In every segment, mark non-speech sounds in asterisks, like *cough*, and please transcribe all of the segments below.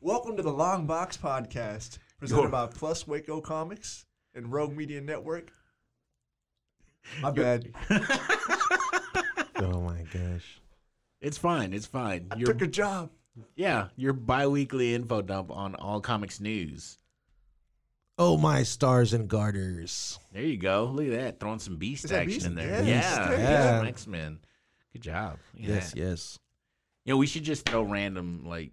Welcome to the Long Box Podcast, presented Yo. by Plus Waco Comics and Rogue Media Network. My bad. *laughs* Oh my gosh. It's fine. It's fine. I Your, took a good job. yeah, your bi-weekly info dump on all comics news. Oh my stars and garters. There you go. Look at that. Throwing some beast Is action Beast? in there. Yeah, Yeah. Beast. Yeah. Yeah. X Men. Good job. Look Yes, that. yes. You know, we should just throw random like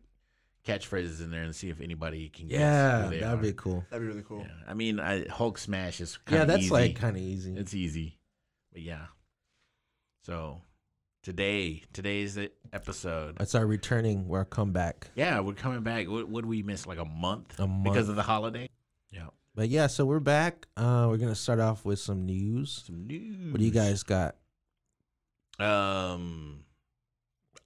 catchphrases in there and see if anybody can guess. Yeah, who they that'd are. be cool. That'd be really cool. Yeah. I mean, I, Hulk smash is Yeah, kinda that's easy. like kind of easy. It's easy, but yeah. So today, today's the episode. That's our returning, our comeback. Yeah, we're coming back. What would we miss? Like a month? A because of the holiday. Yeah. But yeah, so we're back. Uh, we're gonna start off with some news. Some news. What do you guys got? Um,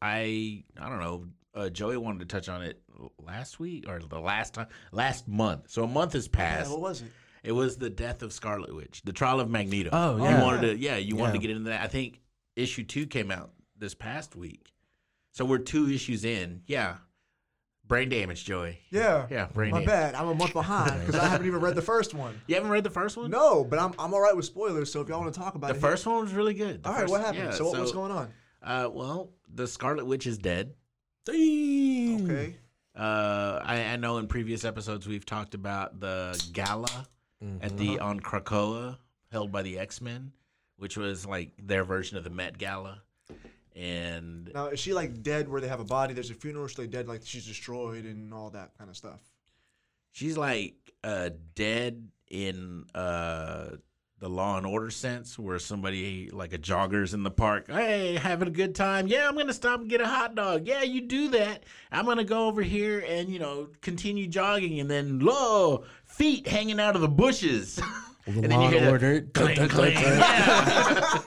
I I don't know. Uh, Joey wanted to touch on it last week or the last time, last month. So a month has Yeah, passed. what was it? It was the death of Scarlet Witch, the trial of Magneto. Oh, yeah. You wanted to, yeah, you wanted to get into that. I think issue two came out this past week, so we're two issues in. Yeah, brain damage, Joey. Yeah. Yeah, brain My damage. bad. I'm a month behind because I haven't even read the first one. You haven't read the first one? No, but I'm I'm all right with spoilers. So if y'all want to talk about it. The it, first one was really good. The All right, first- what happened? yeah, so, what, what's going on? Uh, well, the Scarlet Witch is dead. Dang. Okay. Uh, I, I know in previous episodes we've talked about the gala at the Uh-huh. on Krakoa held by the X Men, which was like their version of the Met Gala, and Now is she like dead where they have a body? There's a funeral. Is she like dead like she's destroyed and all that kind of stuff? she's like uh, dead in uh, the Law and Order sense, where somebody like a jogger's in the park, hey, having a good time. Yeah, I'm gonna stop and get a hot dog. Yeah, you do that. I'm gonna go over here and you know continue jogging, and then lo, feet hanging out of the bushes. *laughs* The And then Law you and hear Order. *laughs* clink, Dun, dun, clink. *laughs* dun, dun. Yeah.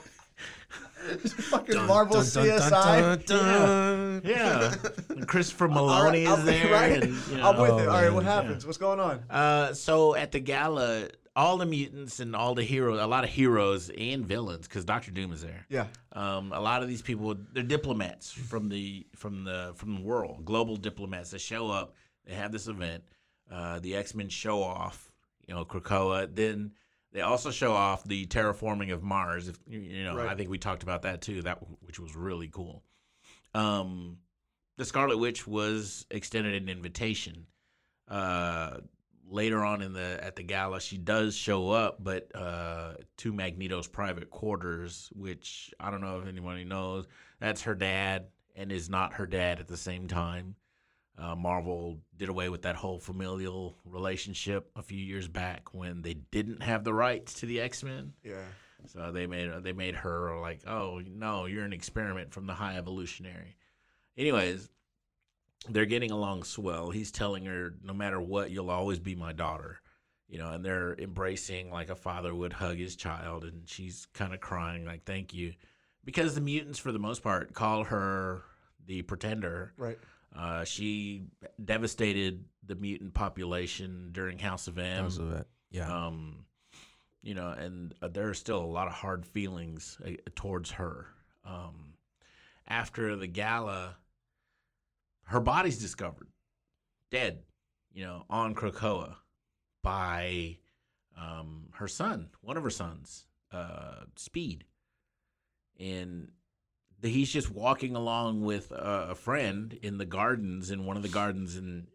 Fucking Marvel Dun, dun, CSI. dun, dun, dun. yeah. And Christopher Meloni right, is I'm- there. right? And, you I'm with know. it. All right, what man, happens? What's going on? Uh, so at the gala, all the mutants and all the heroes, a lot of heroes and villains, because Doctor Doom is there. Yeah. Um, a lot of these people, they're diplomats from the from the from the world, global diplomats that show up. They have this event. Uh, the X Men show off, you know, Krakoa. Then they also show off the terraforming of Mars. If you- know, Right. I think we talked about that too. That which was really cool. Um, the Scarlet Witch was extended an invitation. Uh, later on in the at the gala, she does show up, but uh, to Magneto's private quarters, which I don't know if anybody knows. That's her dad, and is not her dad at the same time. Uh, Marvel did away with that whole familial relationship a few years back when they didn't have the rights to the X Men. Yeah. So they made they made her like, oh no, you're an experiment from the High Evolutionary. Anyways, they're getting along swell. He's telling her, no matter what, you'll always be my daughter. You know, and they're embracing like a father would hug his child, and she's kind of crying like, "Thank you," because the mutants, for the most part, call her the Pretender. Right. Uh, she devastated the mutant population during House of M. House of it. Yeah. Um, you know, and uh, there are still a lot of hard feelings uh, towards her. Um, after the gala, her body's discovered dead, you know, on Krakoa by um, her son, one of her sons, uh, Speed. And he's just walking along with a, a friend in the gardens, in one of the gardens, and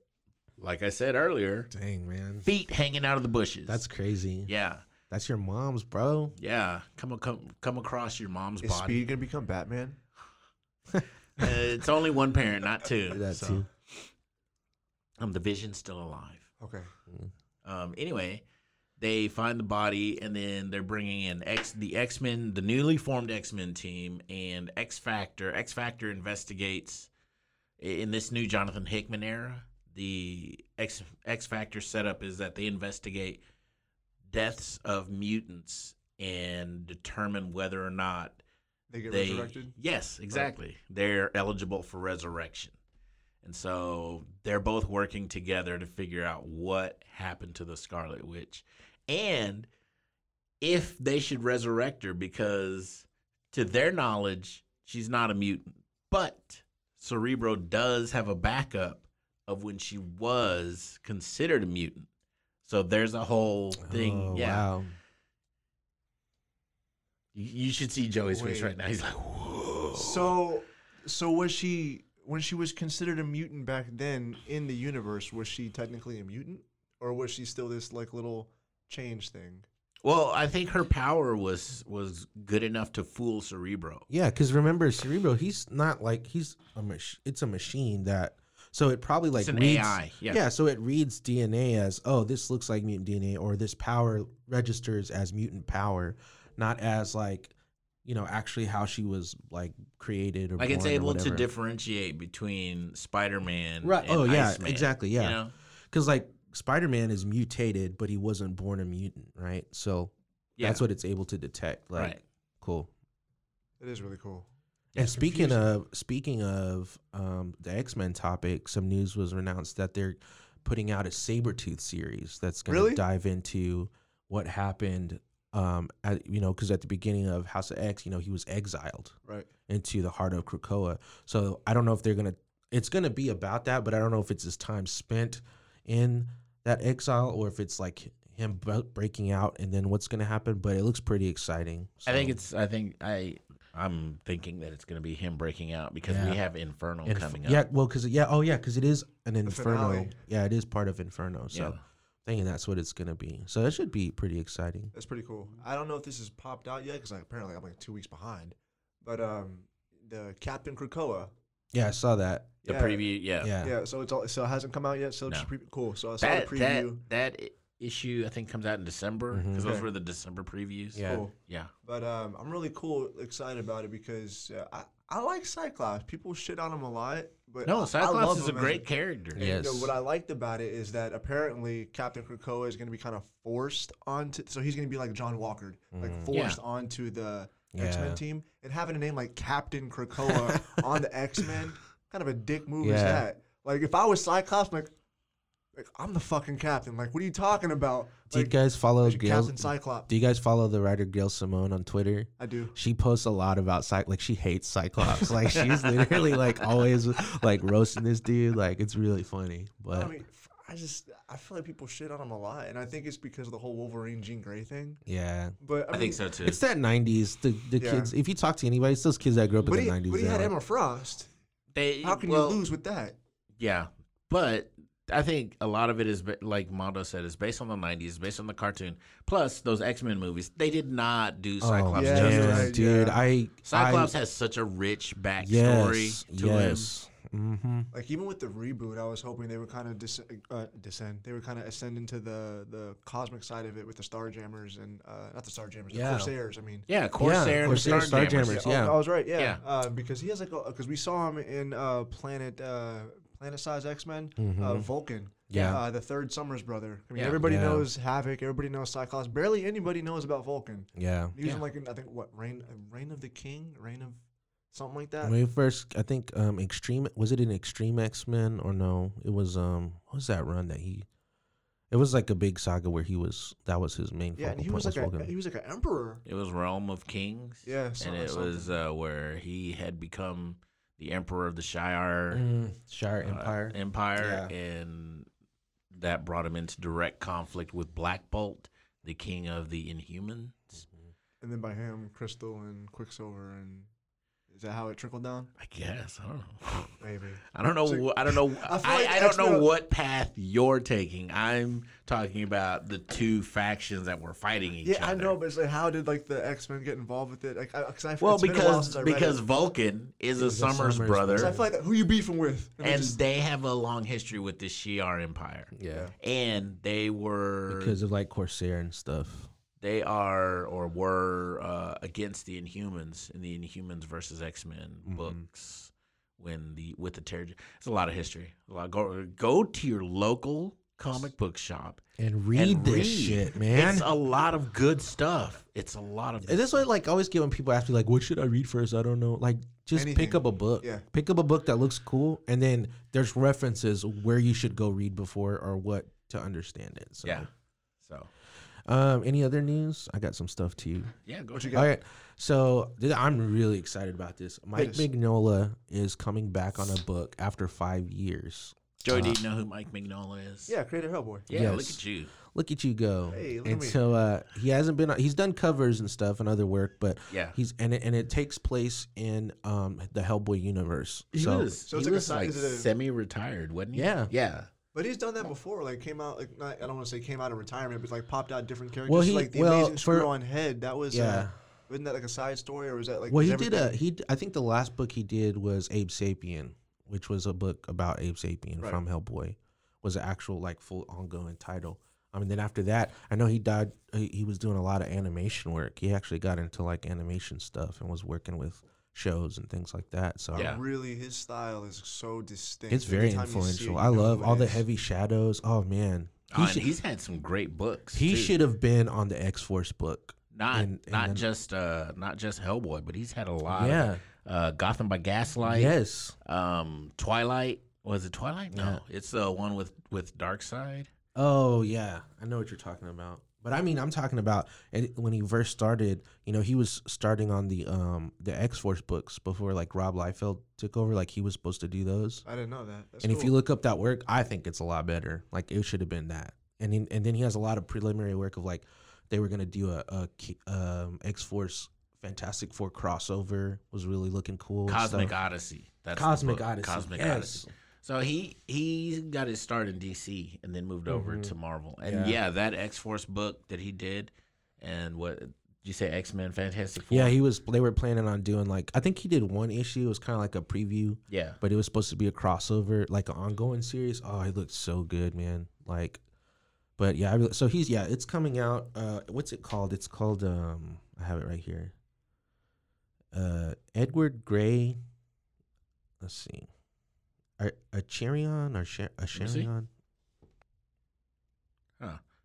like I said earlier, Dang, man. feet hanging out of the bushes. That's crazy. yeah, That's your mom's, bro. yeah. Come come come across your mom's Is body. Speed gonna become Batman? *laughs* Uh, it's only one parent, not two. That so, too. Um, the Vision's still alive. Okay. Um, anyway, they find the body, and then they're bringing in X, the X Men, the newly formed X Men team, and X Factor. X Factor investigates in this new Jonathan Hickman era. The X X Factor setup is that they investigate deaths of mutants and determine whether or not They get they resurrected. yes oh. exactly they're eligible for resurrection and so they're both working together to figure out what happened to the scarlet witch and if they should resurrect her because to their knowledge she's not a mutant but cerebro does have a backup of when she was considered a mutant. So there's a whole thing. Oh, yeah, Wow. You, you should see Joey's face Wait. right now. He's like, whoa. So, so was she when she was considered a mutant back then in the universe? Was she technically a mutant, or was she still this like little change thing? Well, I think her power was was good enough to fool Cerebro. Yeah, because remember, Cerebro, he's not like he's a mach- It's a machine that. So it probably like It's an reads, AI. Yeah. Yeah. so it reads DNA as oh, this looks like mutant DNA, or this power registers as mutant power, not as like, you know, actually how she was like created or Like it's able to differentiate between Spider Man. Right. And Oh, yeah, Iceman, exactly, yeah. You know? because like Spider Man is mutated, but he wasn't born a mutant, right? So Yeah. that's what it's able to detect. Like, right. cool. It is really cool. And It's speaking confusing. of speaking of um, the X Men topic, some news was announced that they're putting out a Sabretooth series that's going to Really? dive into what happened. Um, at, you know, because at the beginning of House of X, you know, he was exiled Right. into the heart of Krakoa. So I don't know if they're gonna. It's gonna be about that, but I don't know if it's his time spent in that exile or if it's like him b- breaking out and then what's gonna happen. But it looks pretty exciting. I think it's. I think I. I'm thinking that it's going to be him breaking out because Yeah. we have Inferno Inf- coming up. Yeah, well, because yeah, oh yeah, because it is an Inferno. Yeah, it is part of Inferno. So Yeah. Thinking that's what it's gonna be. So it should be pretty exciting. That's pretty cool. I don't know if this has popped out yet because like, apparently I'm like two weeks behind. But um, the Captain Krakoa. Yeah, I saw that. The yeah, preview. Yeah. Yeah, Yeah. So it's all. So it hasn't come out yet. So it's No. just pre- cool. So I saw That the preview. that i- issue I think comes out in December because those Okay. were the December previews. Yeah. Cool. Yeah. But um, I'm really cool, excited about it because uh, I I like Cyclops. People shit on him a lot, but I- No, I Cyclops love is a him as great character. And, you know, Yes. what I liked about it is that apparently Captain Krakoa is going to be kind of forced onto, so he's going to be like John Walker, like Mhm. forced onto the X Men team, and having a name like Captain Krakoa *laughs* on the X Men, kind of a dick move is that? Like if I was Cyclops, I'm like, like I'm the fucking captain. Like what are you talking about? Do you Like, guys follow as Gail? Captain Cyclops? Do you guys follow the writer Gail Simone on Twitter? I do. she posts a lot about Cy- like she hates Cyclops. *laughs* like she's literally like always like roasting this dude. Like it's really funny. But I mean, f- I just I feel like people shit on him a lot, and I think it's because of the whole Wolverine Jean Grey thing. yeah, But I, I mean, think so too. it's that '90s. The the Yeah. kids. If you talk to anybody, it's those kids that grew up in But the '90s. but he had are- Emma Frost. They, How can well, you lose with that? Yeah, but I think a lot of it is like Mondo said, is based on the '90s, based on the cartoon. Plus, those X Men movies, they did not do Oh Cyclops Yeah, justice. right, dude! yeah. I Cyclops I, has such a rich backstory yes, to him. yes. Mm-hmm. Like even with the reboot, I was hoping they would kind of dis- uh, descend. They would kind of ascend into the the cosmic side of it with the Starjammers and uh, not the Starjammers, Yeah. the Corsairs. I mean, Yeah, Corsair and Corsair, Starjammers. Starjammers. oh, yeah. I was right. Yeah, Yeah. Uh, because he has like because we saw him in uh, Planet uh, Planet Size X Men, uh, Mhm. Vulcan. Yeah. uh, the third Summers brother. I mean, Yeah. everybody Yeah. knows Havoc. Everybody knows Cyclops. Barely anybody knows about Vulcan. yeah. He was Yeah. in like I think what Reign Reign of the King, Reign of something like that. When we first, I think, um, extreme was it an Extreme X Men or no? It was um, what was that run that he? It was like a big saga where he was. That was his main. Yeah, and focal he was point like a, Vulcan. he was like an emperor. It was Realm of Kings. Yeah, and something- it was uh, where he had become the emperor of the Shi'ar Mm, Shi'ar uh, Empire. Empire, Yeah. and that brought him into direct conflict with Black Bolt, the king of the Inhumans. And then by him, Crystal and Quicksilver, and is that how it trickled down? I guess I don't know. *laughs* Maybe. I don't know. So- I don't know. I I, feel like I, don't know what path you're taking. I'm talking about the two factions that were fighting each Yeah, other. I know, but it's like, how did like the X Men get involved with it? Like, I, cause I, Well, it's been a while because since I because it. Vulcan is a He's a Summers, brother. brother, 'Cause I feel like that, who you beefing with? And and just- they have a long history with the Shi'ar Empire, yeah, and they were because of like Corsair and stuff. They are or were uh, against the Inhumans in the Inhumans versus X Men Mhm. books when the with the Terrigen. It's a lot of history. A lot. Go go to your local comic book shop And read and this read. shit, man. It's a lot of good stuff. It's a lot of. And that's what I like always get when people ask me like, "What should I read first? I don't know." Like, just pick up a book. Yeah. Pick up a book that looks cool, and then there's references where you should go read before or what to understand it. So, yeah. So Um, any other news? I got some stuff too. yeah, go What you ahead. got? All right. So th- I'm really excited about this. Mike us. Mignola is coming back on a book after five years. Joey, do Uh, you know who Mike Mignola is? Yeah, creator Hellboy. Yeah, look Yes. at you. Look at you go. Hey, look at and me. so uh, he hasn't been. He's done covers and stuff and other work, but Yeah. he's and it, and it takes place in um the Hellboy universe. He so was, So he it's like a was si- like is it a- semi-retired, wasn't he? Yeah. Yeah. But he's done that before. Like came out like not, I don't want to say came out of retirement, but like popped out different characters. Well, he- like the well, amazing screw on head. That was Yeah. Uh, wasn't that like a side story or was that like? well, he did a he. I think the last book he did was Abe Sapien, which was a book about Abe Sapien Right. from Hellboy. Was an actual like full ongoing title. I mean, then after that, I know he died. He, he was doing a lot of animation work. He actually got into like animation stuff and was working with shows and things like that. So Yeah. Really, his style is so distinct. it's very Anytime you see it, influential. I love all the heavy shadows. Oh man, Oh, he and should he's had some great books. he too. should have been on the X Force book. not and- and not then- just uh not just Hellboy, but he's had a lot. yeah. Uh, Gotham by Gaslight. yes. Um, Twilight. Was it Twilight? No, Yeah. it's the one with with Darkseid. Oh yeah, I know what you're talking about. But I mean, I'm talking about and when he first started. You know, he was starting on the um the X Force books before like Rob Liefeld took over. Like he was supposed to do those. I didn't know that. That's and if you look up that work, I think it's a lot better. Like it should have been that. And then, and then he has a lot of preliminary work of like they were gonna do a, a um, X Force Fantastic Four crossover was really looking cool. Cosmic stuff. Odyssey. That's the Cosmic. Odyssey. Cosmic yes. Odyssey. So he he got his start in DC and then moved over Mhm. to Marvel. And Yeah. yeah, that X Force book that he did, and what did you say X Men Fantastic Four? Yeah, he was. They were planning on doing like I think he did one issue. It was kind of like a preview, yeah. but it was supposed to be a crossover, like an ongoing series. Oh, he looked so good, man. Like, but yeah, I really, so he's yeah, it's coming out. Uh, what's it called? It's called um, I have it right here. Uh, Edward Gray. Let's see, a, a Cherion or Sher- a me see. Cherion?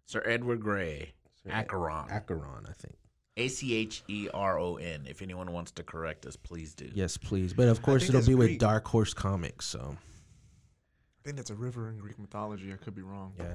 Sir Edward Gray, Acheron, Acheron, I think. A C H E R O N. If anyone wants to correct us, please do. Yes, please. But of course, it'll that's be with Greek. Dark Horse Comics. So I think that's a river in Greek mythology. I could be wrong. yeah,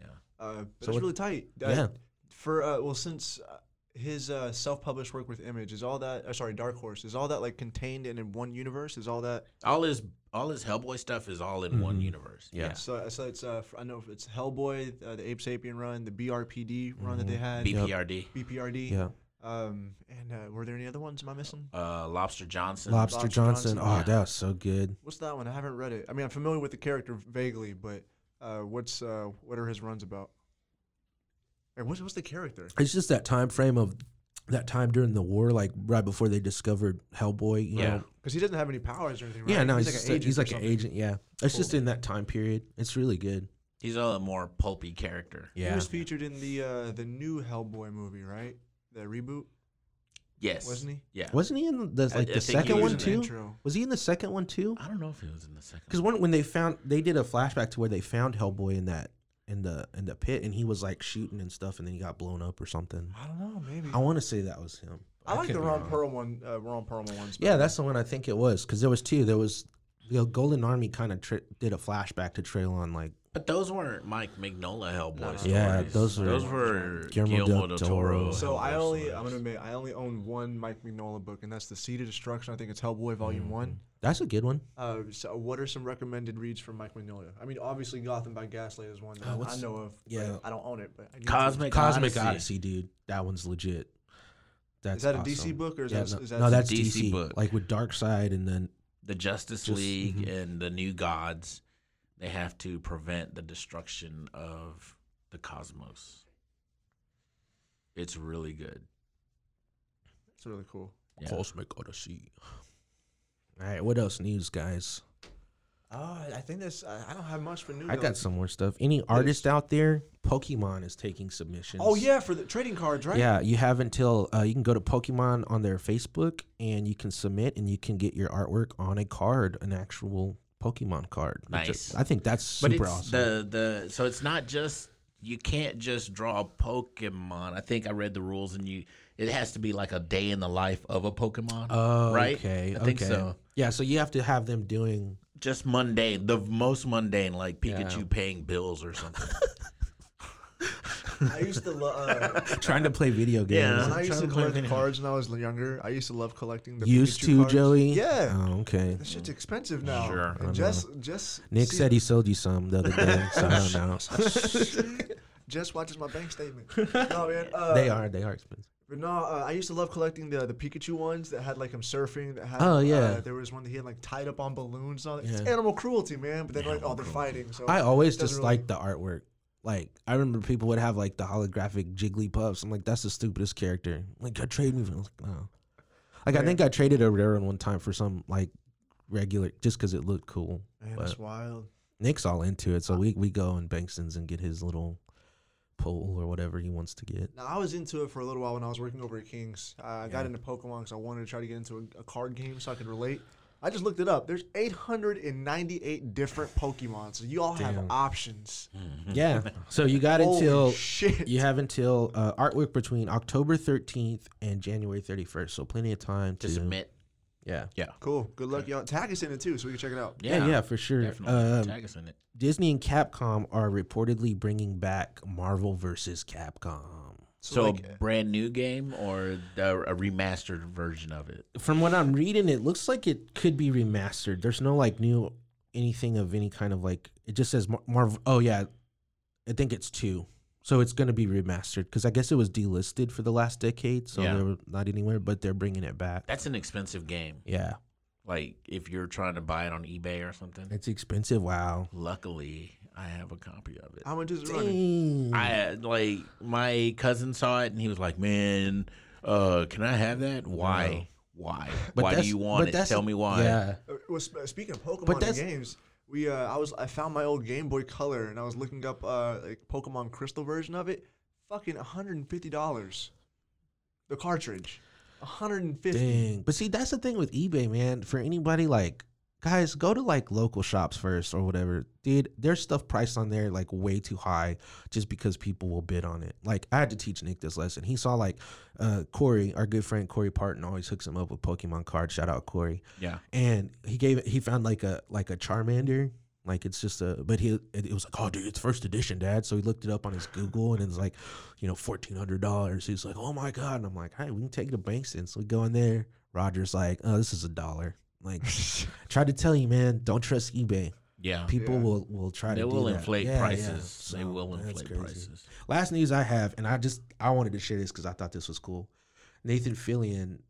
Yeah. Uh, but So it's what- really tight. Uh, yeah. For uh, well, since uh, his uh, self-published work with Image is all that. Uh, sorry, Dark Horse is all that like contained in, in one universe. Is all that? All his all his Hellboy stuff is all in one Mhm. universe. Yeah. So, so it's uh, I know it's Hellboy, uh, the Abe Sapien run, the BRPD run that they Mhm. had, BPRD, BPRD. yeah. Um, and uh, were there any other ones? Am I missing? uh, Lobster Johnson. Lobster, Lobster Johnson. Johnson, Oh, yeah. that was so good. What's that one? I haven't read it. I mean, I'm familiar with the character vaguely, but uh, what's uh, what are his runs about? Or what's what's the character? It's just that time frame of that time during the war, like right before they discovered Hellboy. You Yeah. Because he doesn't have any powers or anything. Right? yeah. No, he's, he's just like a- an agent. he's like an agent. Yeah, it's Cool. just in that time period. It's really good. He's a more pulpy character. Yeah, He was featured in the uh, the new Hellboy movie, right? The reboot, Yes, wasn't he? Yeah. wasn't he in the like I the think he second one too? intro. Was he in the second one too? I don't know if he was in the second. Because when when they found they did a flashback to where they found Hellboy in that in the in the pit and he was like shooting and stuff and then he got blown up or something. I don't know, maybe. I want to say that was him. I like the Ron wrong. Perl one. Uh, Ron Perlman ones. Yeah, that's the one I think it was because there was two. There was the Golden Army kind of tra- did a flashback to trail on like But those weren't Mike Mignola Hellboy No, no. stories. Yeah, those were- those were Guillermo Guillermo, del del Toro. Toro. So I only, stories. I'm gonna admit, I only own one Mike Mignola book, and that's the Seed of Destruction. I think it's Hellboy Volume One. that's a good one. Uh, so what are some recommended reads from Mike Mignola? I mean, obviously Gotham by Gaslight is one that Uh, I know of. yeah. I don't own it, but I Cosmic Cosmic Odyssey. Odyssey. dude. That one's legit. That's Is that a awesome. DC book or is Yeah, that? no, is that no, that's DC DC, book. Like with Darkseid and then the Justice Just- League mhm. and the New Gods. They have to prevent the destruction of the cosmos. It's really good. It's really cool. Yeah. Cosmic Odyssey. All right, what else news, guys? Uh, I think this. I, I don't have much for news. I got some more stuff. Any artist out there? Pokemon is taking submissions. Oh yeah, for the trading cards, right? Yeah, you have until uh, you can go to Pokemon on their Facebook and you can submit and you can get your artwork on a card, an actual Pokemon card. Nice. I think that's but super it's awesome. the the so it's not just you can't just draw a Pokemon. I think I read the rules and you it has to be like a day in the life of a Pokemon. oh, right? Okay, I think okay. so. Yeah, so you have to have them doing. just mundane, the most mundane, like Yeah. Pikachu paying bills or something. *laughs* I used to love. Uh, *laughs* Trying to play video games. Yeah. when I used trying to to collect video- cards when I was younger, I used to love collecting the Used Pikachu to, cards. Joey? Yeah. Oh, okay. That shit's expensive now. Sure. I And don't Jess, Jess, Nick said he sold you some the other day, *laughs* so I don't know. *laughs* Jess watches my bank statement. no man, uh, they are, they are expensive. But no, uh, I used to love collecting the the Pikachu ones that had like him surfing. That had, Oh, yeah. uh, there was one that he had like tied up on balloons. And all that. It's animal cruelty, man. But then like, Animal oh, they're cruelty. fighting. So I always it doesn't just really- liked the artwork. Like I remember people would have like the holographic Jigglypuffs. I'm like, that's the stupidest character. Like, got trade me. for-" I was like, no. Like I think I traded a rare one one time for some like regular, just because it looked cool. Man, but- that's wild. Nick's all into it, so we we go in Bankston's and get his little pole or whatever he wants to get. Now I was into it for a little while when I was working over at Kings. Uh, I got into Pokemon because I wanted to try to get into a, a card game so I could relate. I just looked it up. There's 898 different Pokemon, so you all have Damn. options. Yeah. So you got Holy until shit. you have until uh, artwork between October 13th and January 31st. So plenty of time to To submit. Yeah. Yeah. Cool. Good luck, y'all. Tag us in it too, so we can check it out. Yeah, yeah, for sure. Definitely. Um, Tag us in it. Disney and Capcom are reportedly bringing back Marvel versus Capcom. So like, a brand new game or a, remastered version of it? From what I'm reading, it looks like it could be remastered. There's no like new anything of any kind of like. It just says Mar- Marvel. Oh yeah, I think it's two. So it's going to be remastered because I guess it was delisted for the last decade, so Yeah. they were not anywhere. But they're bringing it back. That's an expensive game. Yeah, Like if you're trying to buy it on eBay or something. it's expensive. Wow. Luckily, I have a copy of it. How much is it running? I had, like my cousin saw it and he was like, "Man, uh, can I have that? Why? Why? *laughs* But why do that's- you but want it? that's- Tell me why." Yeah. Uh, well, sp- speaking of Pokemon But that's- games, we uh, I was I found my old Game Boy Color and I was looking up uh like Pokemon Crystal version of it. Fucking 150 dollars. The cartridge, 150. Dang. But see, that's the thing with eBay, man. For anybody like guys, go to like local shops first or whatever. Dude, there's stuff priced on there like way too high just because people will bid on it. Like I had to teach Nick this lesson. He saw like uh Corey, our good friend Corey Parton always hooks him up with Pokemon cards. Shout out Corey. Yeah. And he gave it he found like a like a Charmander. Like it's just a, but he it, was like, oh dude, it's first edition, dad. So he looked it up on his Google, and it's like, you know, fourteen hundred dollars. He's like, oh my god, and I'm like, hey, we can take it to Bankston. So we go in there. Roger's like, oh, this is a dollar. Like, *laughs* tried to tell you, man, don't trust eBay. Yeah. People Yeah. will will try They to. will do that. inflate Yeah, yeah. prices. They will that's inflate crazy. prices. Last news I have, and I just I wanted to share this because I thought this was cool. Nathan Fillion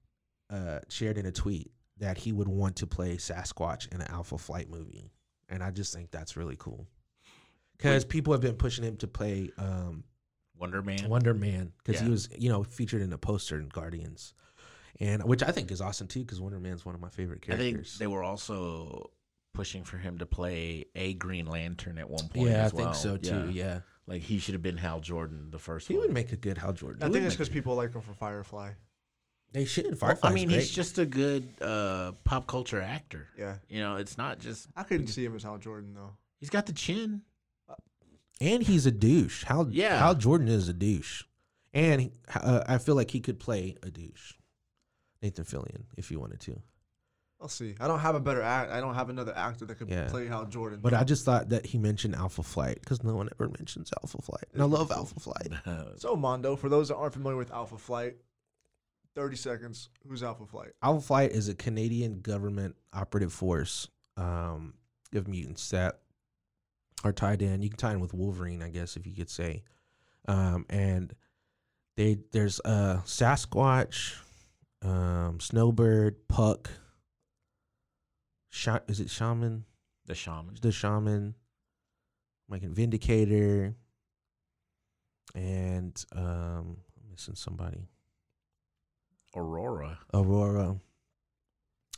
uh, shared in a tweet that he would want to play Sasquatch in an Alpha Flight movie, and I just think that's really cool because people have been pushing him to play um, Wonder Man. Wonder Man because he was you know featured in a poster in Guardians, and which I think is awesome too because Wonder Man's one of my favorite characters. I think they were also pushing for him to play a Green Lantern at one point. yeah, I as think so too. Yeah, Like he should have been Hal Jordan, the first he one. would make a good Hal Jordan. I He think it's because people like him for Firefly. they should. Well, I mean, great. he's just a good uh, pop culture actor. Yeah, You know, it's not just I couldn't see him as Hal Jordan though. he's got the chin. and he's a douche. Hal, Yeah. Hal Jordan is a douche, and uh, I feel like he could play a douche. Nathan Fillion, if you wanted to, I'll see. I don't have a better act. I don't have another actor that could Yeah. play Hal Jordan. but I just thought that he mentioned Alpha Flight because no one ever mentions Alpha Flight, and I love Alpha Flight. *laughs* so Mondo, for those that aren't familiar with Alpha Flight, 30 seconds. Who's Alpha Flight? Alpha Flight is a Canadian government operative force um, of mutants that are tied in. You can tie in with Wolverine, I guess, if you could say. Um, and they there's a Sasquatch, um, Snowbird, Puck. Sha- is it Shaman? the shaman. The Shaman, like Vindicator, and um, I'm missing somebody. Aurora. Aurora.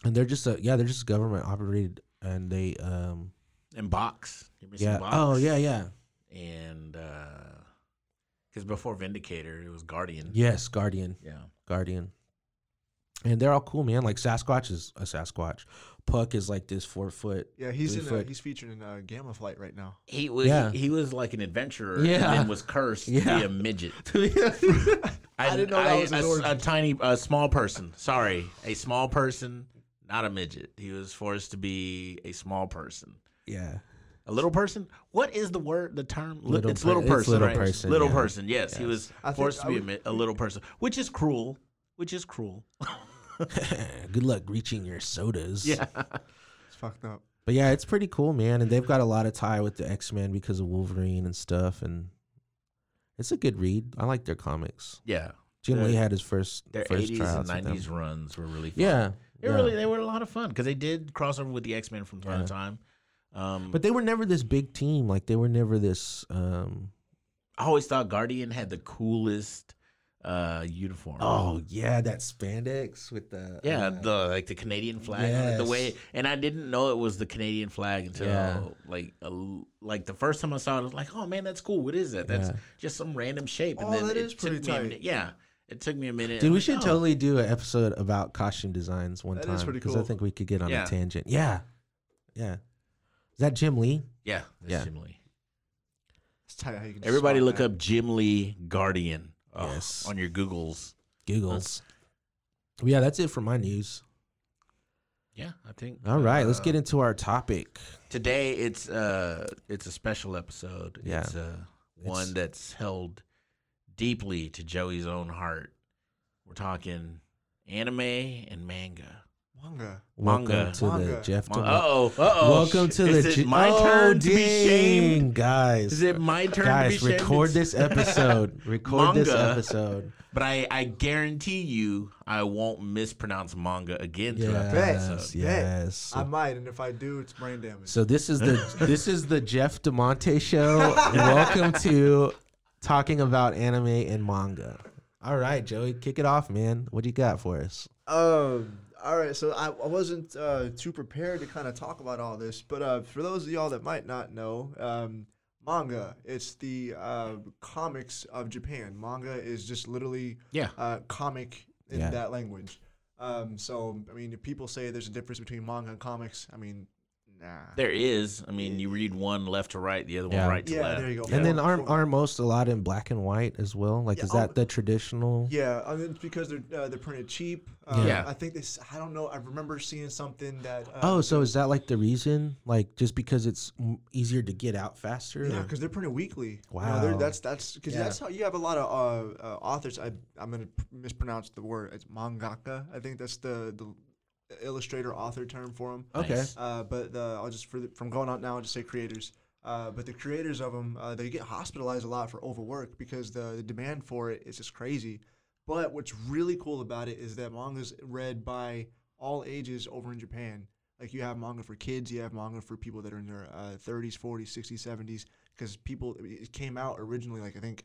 And they're just a yeah, they're just government operated and they um And Box. Yeah. Box. Oh yeah, yeah. And uh because before Vindicator, it was Guardian. Yes, Guardian. Yeah. Guardian. And they're all cool, man. Like Sasquatch is a Sasquatch. Puck is like this four foot. Yeah, he's in. Uh, foot. he's featured in uh, Gamma Flight right now. He was Yeah. he, was like an adventurer Yeah. and then was cursed to be a midget. *laughs* I didn't know that was his a, a tiny a small person. Sorry, a small person, not a midget. He was forced to be a small person. yeah. A little person? What is the word? The term? Little it's per- little it's person, little right? person, Little yeah. person. Yes, he was I think forced to be would- mi- a little person, which is cruel. Which is cruel. *laughs* *laughs* Good luck reaching your sodas. yeah. It's fucked up. But yeah, it's pretty cool, man. And they've got a lot of tie with the X Men because of Wolverine and stuff. And it's a good read. I like their comics. Yeah. Jim Lee had his first Their first 80s and tryouts with them. 90s runs were really fun. Yeah, They yeah. really they were a lot of fun because they did crossover with the X Men from time Yeah. to time. Um, But they were never this big team. Like they were never this. um I always thought Guardian had the coolest uh, uniform. Oh yeah, that spandex with the yeah, uh, the like the Canadian flag, on it, the way, and I didn't know it was the Canadian flag until Yeah. like a l like the first time I saw it, I was like, oh man, that's cool. What is that? That's Yeah. just some random shape. And Oh, then that it is took pretty me tight. minute. Yeah, it took me a minute. Dude, we like, should oh. totally do an episode about costume designs one That time because pretty I think we could get on Yeah. a tangent. Yeah, yeah. Is that Jim Lee? Yeah, that's Yeah. Jim Lee. It's tight how you can Everybody look that. up Jim Lee Guardian. Oh, Yes. on your Googles. Googles. Well, yeah, that's it for my news. Yeah, I think. All right, let's uh, get into our topic. Today it's uh it's a special episode. Yeah. It's uh one It's- that's held deeply to Joey's own heart. We're talking anime and manga. Manga. Welcome Manga. to the Manga. Jeff. Uh DeMar- oh, uh oh. Welcome to Is the it J- my Oh, turn to be dang, shamed? guys. Is it my turn guys, to be shamed? record It's- this episode. *laughs* record this Manga. episode. But I, I guarantee you I won't mispronounce manga again throughout the Yes, episode. yes. I might, and if I do, it's brain damage. So this is the *laughs* this is the Jeff Demonte show. Welcome to talking about anime and manga. All right, Joey, kick it off, man. What do you got for us? Um. All right. So I, I wasn't uh, too prepared to kind of talk about all this, but uh, for those of y'all that might not know, um, manga it's the uh, comics of Japan. Manga is just literally Yeah. uh, comic in Yeah. that language. Um. So I mean, if people say there's a difference between manga and comics, I mean, nah. There is. I mean, you read one left to right, the other Yeah. one right to yeah. left. There you go. And then For- aren't aren't most a lot in black and white as well? Like, Yeah, is that oh, the traditional? Yeah, I mean, it's because they're uh, they're printed cheap. Um, Yeah. I think this. I don't know. I remember seeing something that. Uh, Oh, so is that like the reason? Like, just because it's m- easier to get out faster? Yeah, or- because they're printed weekly. You know, Wow. they're- that's that's because Yeah. that's how you have a lot of uh, uh, authors. I I'm gonna pr- mispronounce the word. It's mangaka. I think that's the the illustrator author term for them. okay. Uh, but the, I'll just for the, from going on now, I'll just say creators. Uh, but the creators of them, uh, they get hospitalized a lot for overwork because the, the demand for it is just crazy. But what's really cool about it is that manga's read by all ages over in Japan. Like you have manga for kids, you have manga for people that are in their uh, 30s, 40s, 60s, 70s. Because people, it came out originally like I think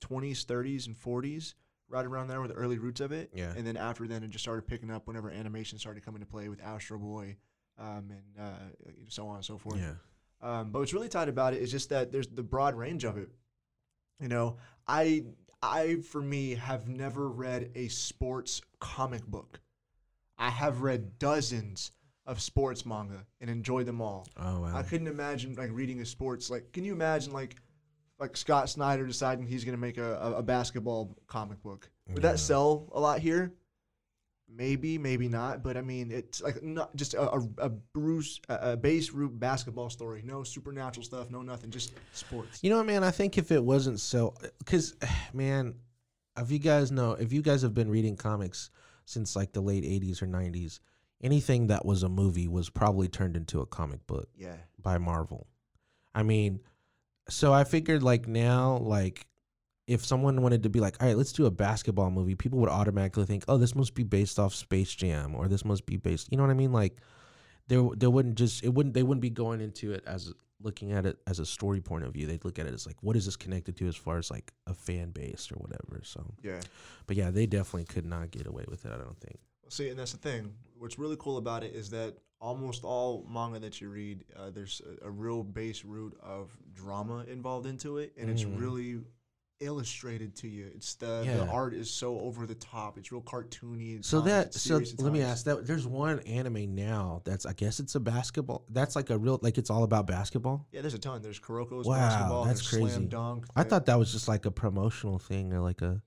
20s, 30s, and 40s, right around there were the early roots of it. Yeah. And then after then, it just started picking up whenever animation started coming into play with Astro Boy, um, and uh, so on and so forth. Yeah. Um, but what's really tight about it is just that there's the broad range of it. You know, I I for me have never read a sports comic book. I have read dozens of sports manga and enjoyed them all. Oh wow. I couldn't imagine like reading a sports like. Can you imagine like like Scott Snyder deciding he's gonna make a, a, a basketball comic book? Would Yeah. that sell a lot here? Maybe, maybe not. But I mean, it's like not just a, a, a Bruce a, a base root basketball story. No supernatural stuff. No nothing. Just sports. You know what, man? I think if it wasn't so, because, *sighs* man, if you guys know, if you guys have been reading comics since like the late '80s or '90s, anything that was a movie was probably turned into a comic book Yeah. by Marvel. I mean, so I figured like now, like if someone wanted to be like, all right, let's do a basketball movie, people would automatically think, oh, this must be based off Space Jam, or this must be based, you know what I mean? Like, there, there wouldn't just, it wouldn't, they wouldn't be going into it as looking at it as a story point of view. They'd look at it as like, what is this connected to as far as like a fan base or whatever. So, Yeah. but yeah, they definitely could not get away with it. I don't think. See, and that's the thing. What's really cool about it is that almost all manga that you read, uh, there's a, a real base root of drama involved into it, and it's Mm. really illustrated to you. It's the the art is so over the top. It's real cartoony. So times, that so let me ask that there's one anime now that's I guess it's a basketball that's like a real like it's all about basketball. Yeah, there's a ton. There's Kuroko's Wow, basketball. that's crazy. Slam dunk. I thought that was just like a promotional thing or like a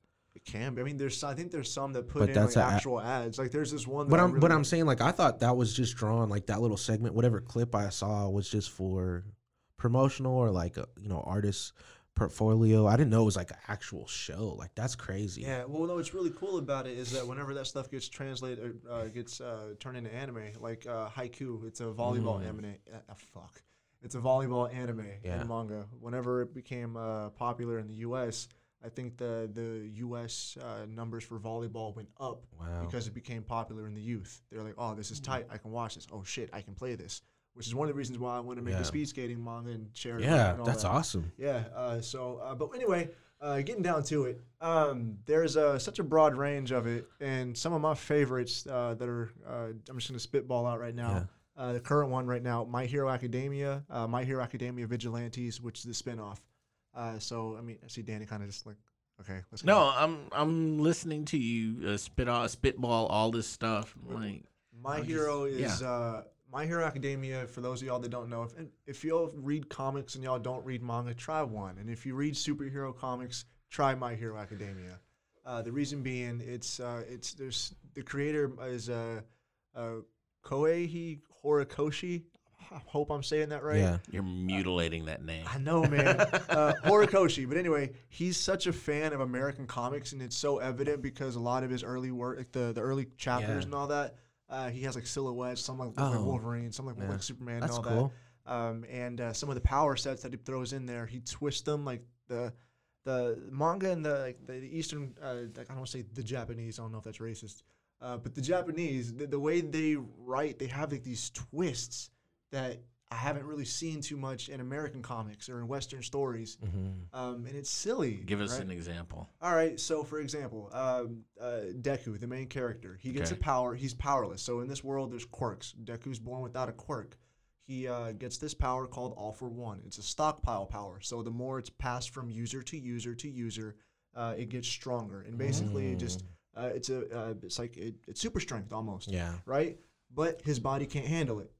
Be. I mean, there's I think there's some that put But in that's like a- actual ads. Like there's this one. That But I'm really but I'm saying like I thought that was just drawn like that little segment whatever clip I saw was just for promotional or like a you know artist portfolio. I didn't know it was like an actual show. Like that's crazy. Yeah, well, no, what's really cool about it is that whenever that stuff gets translated, uh, gets uh, turned into anime, like uh, Haikyu, it's a volleyball Mm. anime. Uh, fuck, it's a volleyball anime Yeah. and manga. Whenever it became uh, popular in the U.S., I think the the U.S. Uh, numbers for volleyball went up Wow. because it became popular in the youth. They're like, oh, this is tight. I can watch this. Oh shit, I can play this. Which is one of the reasons why I want to make Yeah. a speed skating manga and share yeah, and that's that. awesome. Yeah. Uh, so, uh, but anyway, uh, getting down to it, um, there's uh, such a broad range of it, and some of my favorites uh, that are uh, I'm just gonna spitball out right now. Uh, the current one right now, My Hero Academia, uh, My Hero Academia Vigilantes, which is the spinoff. Uh, so, I mean, I see Danny kind of just like, okay, let's go. No, I'm I'm listening to you uh, spit all, spitball all this stuff. I'm like, My just- Hero is yeah. uh, My Hero Academia. For those of y'all that don't know, if if y'all read comics and y'all don't read manga, try one. And if you read superhero comics, try My Hero Academia. Uh, the reason being, it's uh, it's there's the creator is uh, uh, Koei Horikoshi. I hope I'm saying that right. Yeah. you're mutilating that name. I know, man. *laughs* uh, Horikoshi. But anyway, he's such a fan of American comics, and it's so evident because a lot of his early work, like the, the early chapters Yeah. and all that, uh, he has like silhouettes, some like, look like Oh. Wolverine, some like, Yeah. like Superman, That's and all cool. that. Um, and uh, some of the power sets that he throws in there, he twists them like the the manga and the like the, the Eastern. Uh, like, I don't want to say the Japanese. I don't know if that's racist. Uh, but the Japanese, the, the way they write, they have like these twists that I haven't really seen too much in American comics or in Western stories. hmm Um, and it's silly. Give us right? an example. All right. So, for example, um, uh, Deku, the main character, he gets Okay. a power. He's powerless. So, in this world, there's quirks. Deku's born without a quirk. He uh, gets this power called All for One. It's a stockpile power. So, the more it's passed from user to user to user, uh, it gets stronger. And basically, it just uh, it's a uh, it's like it, it's super strength almost, Yeah. right? But his body can't handle it.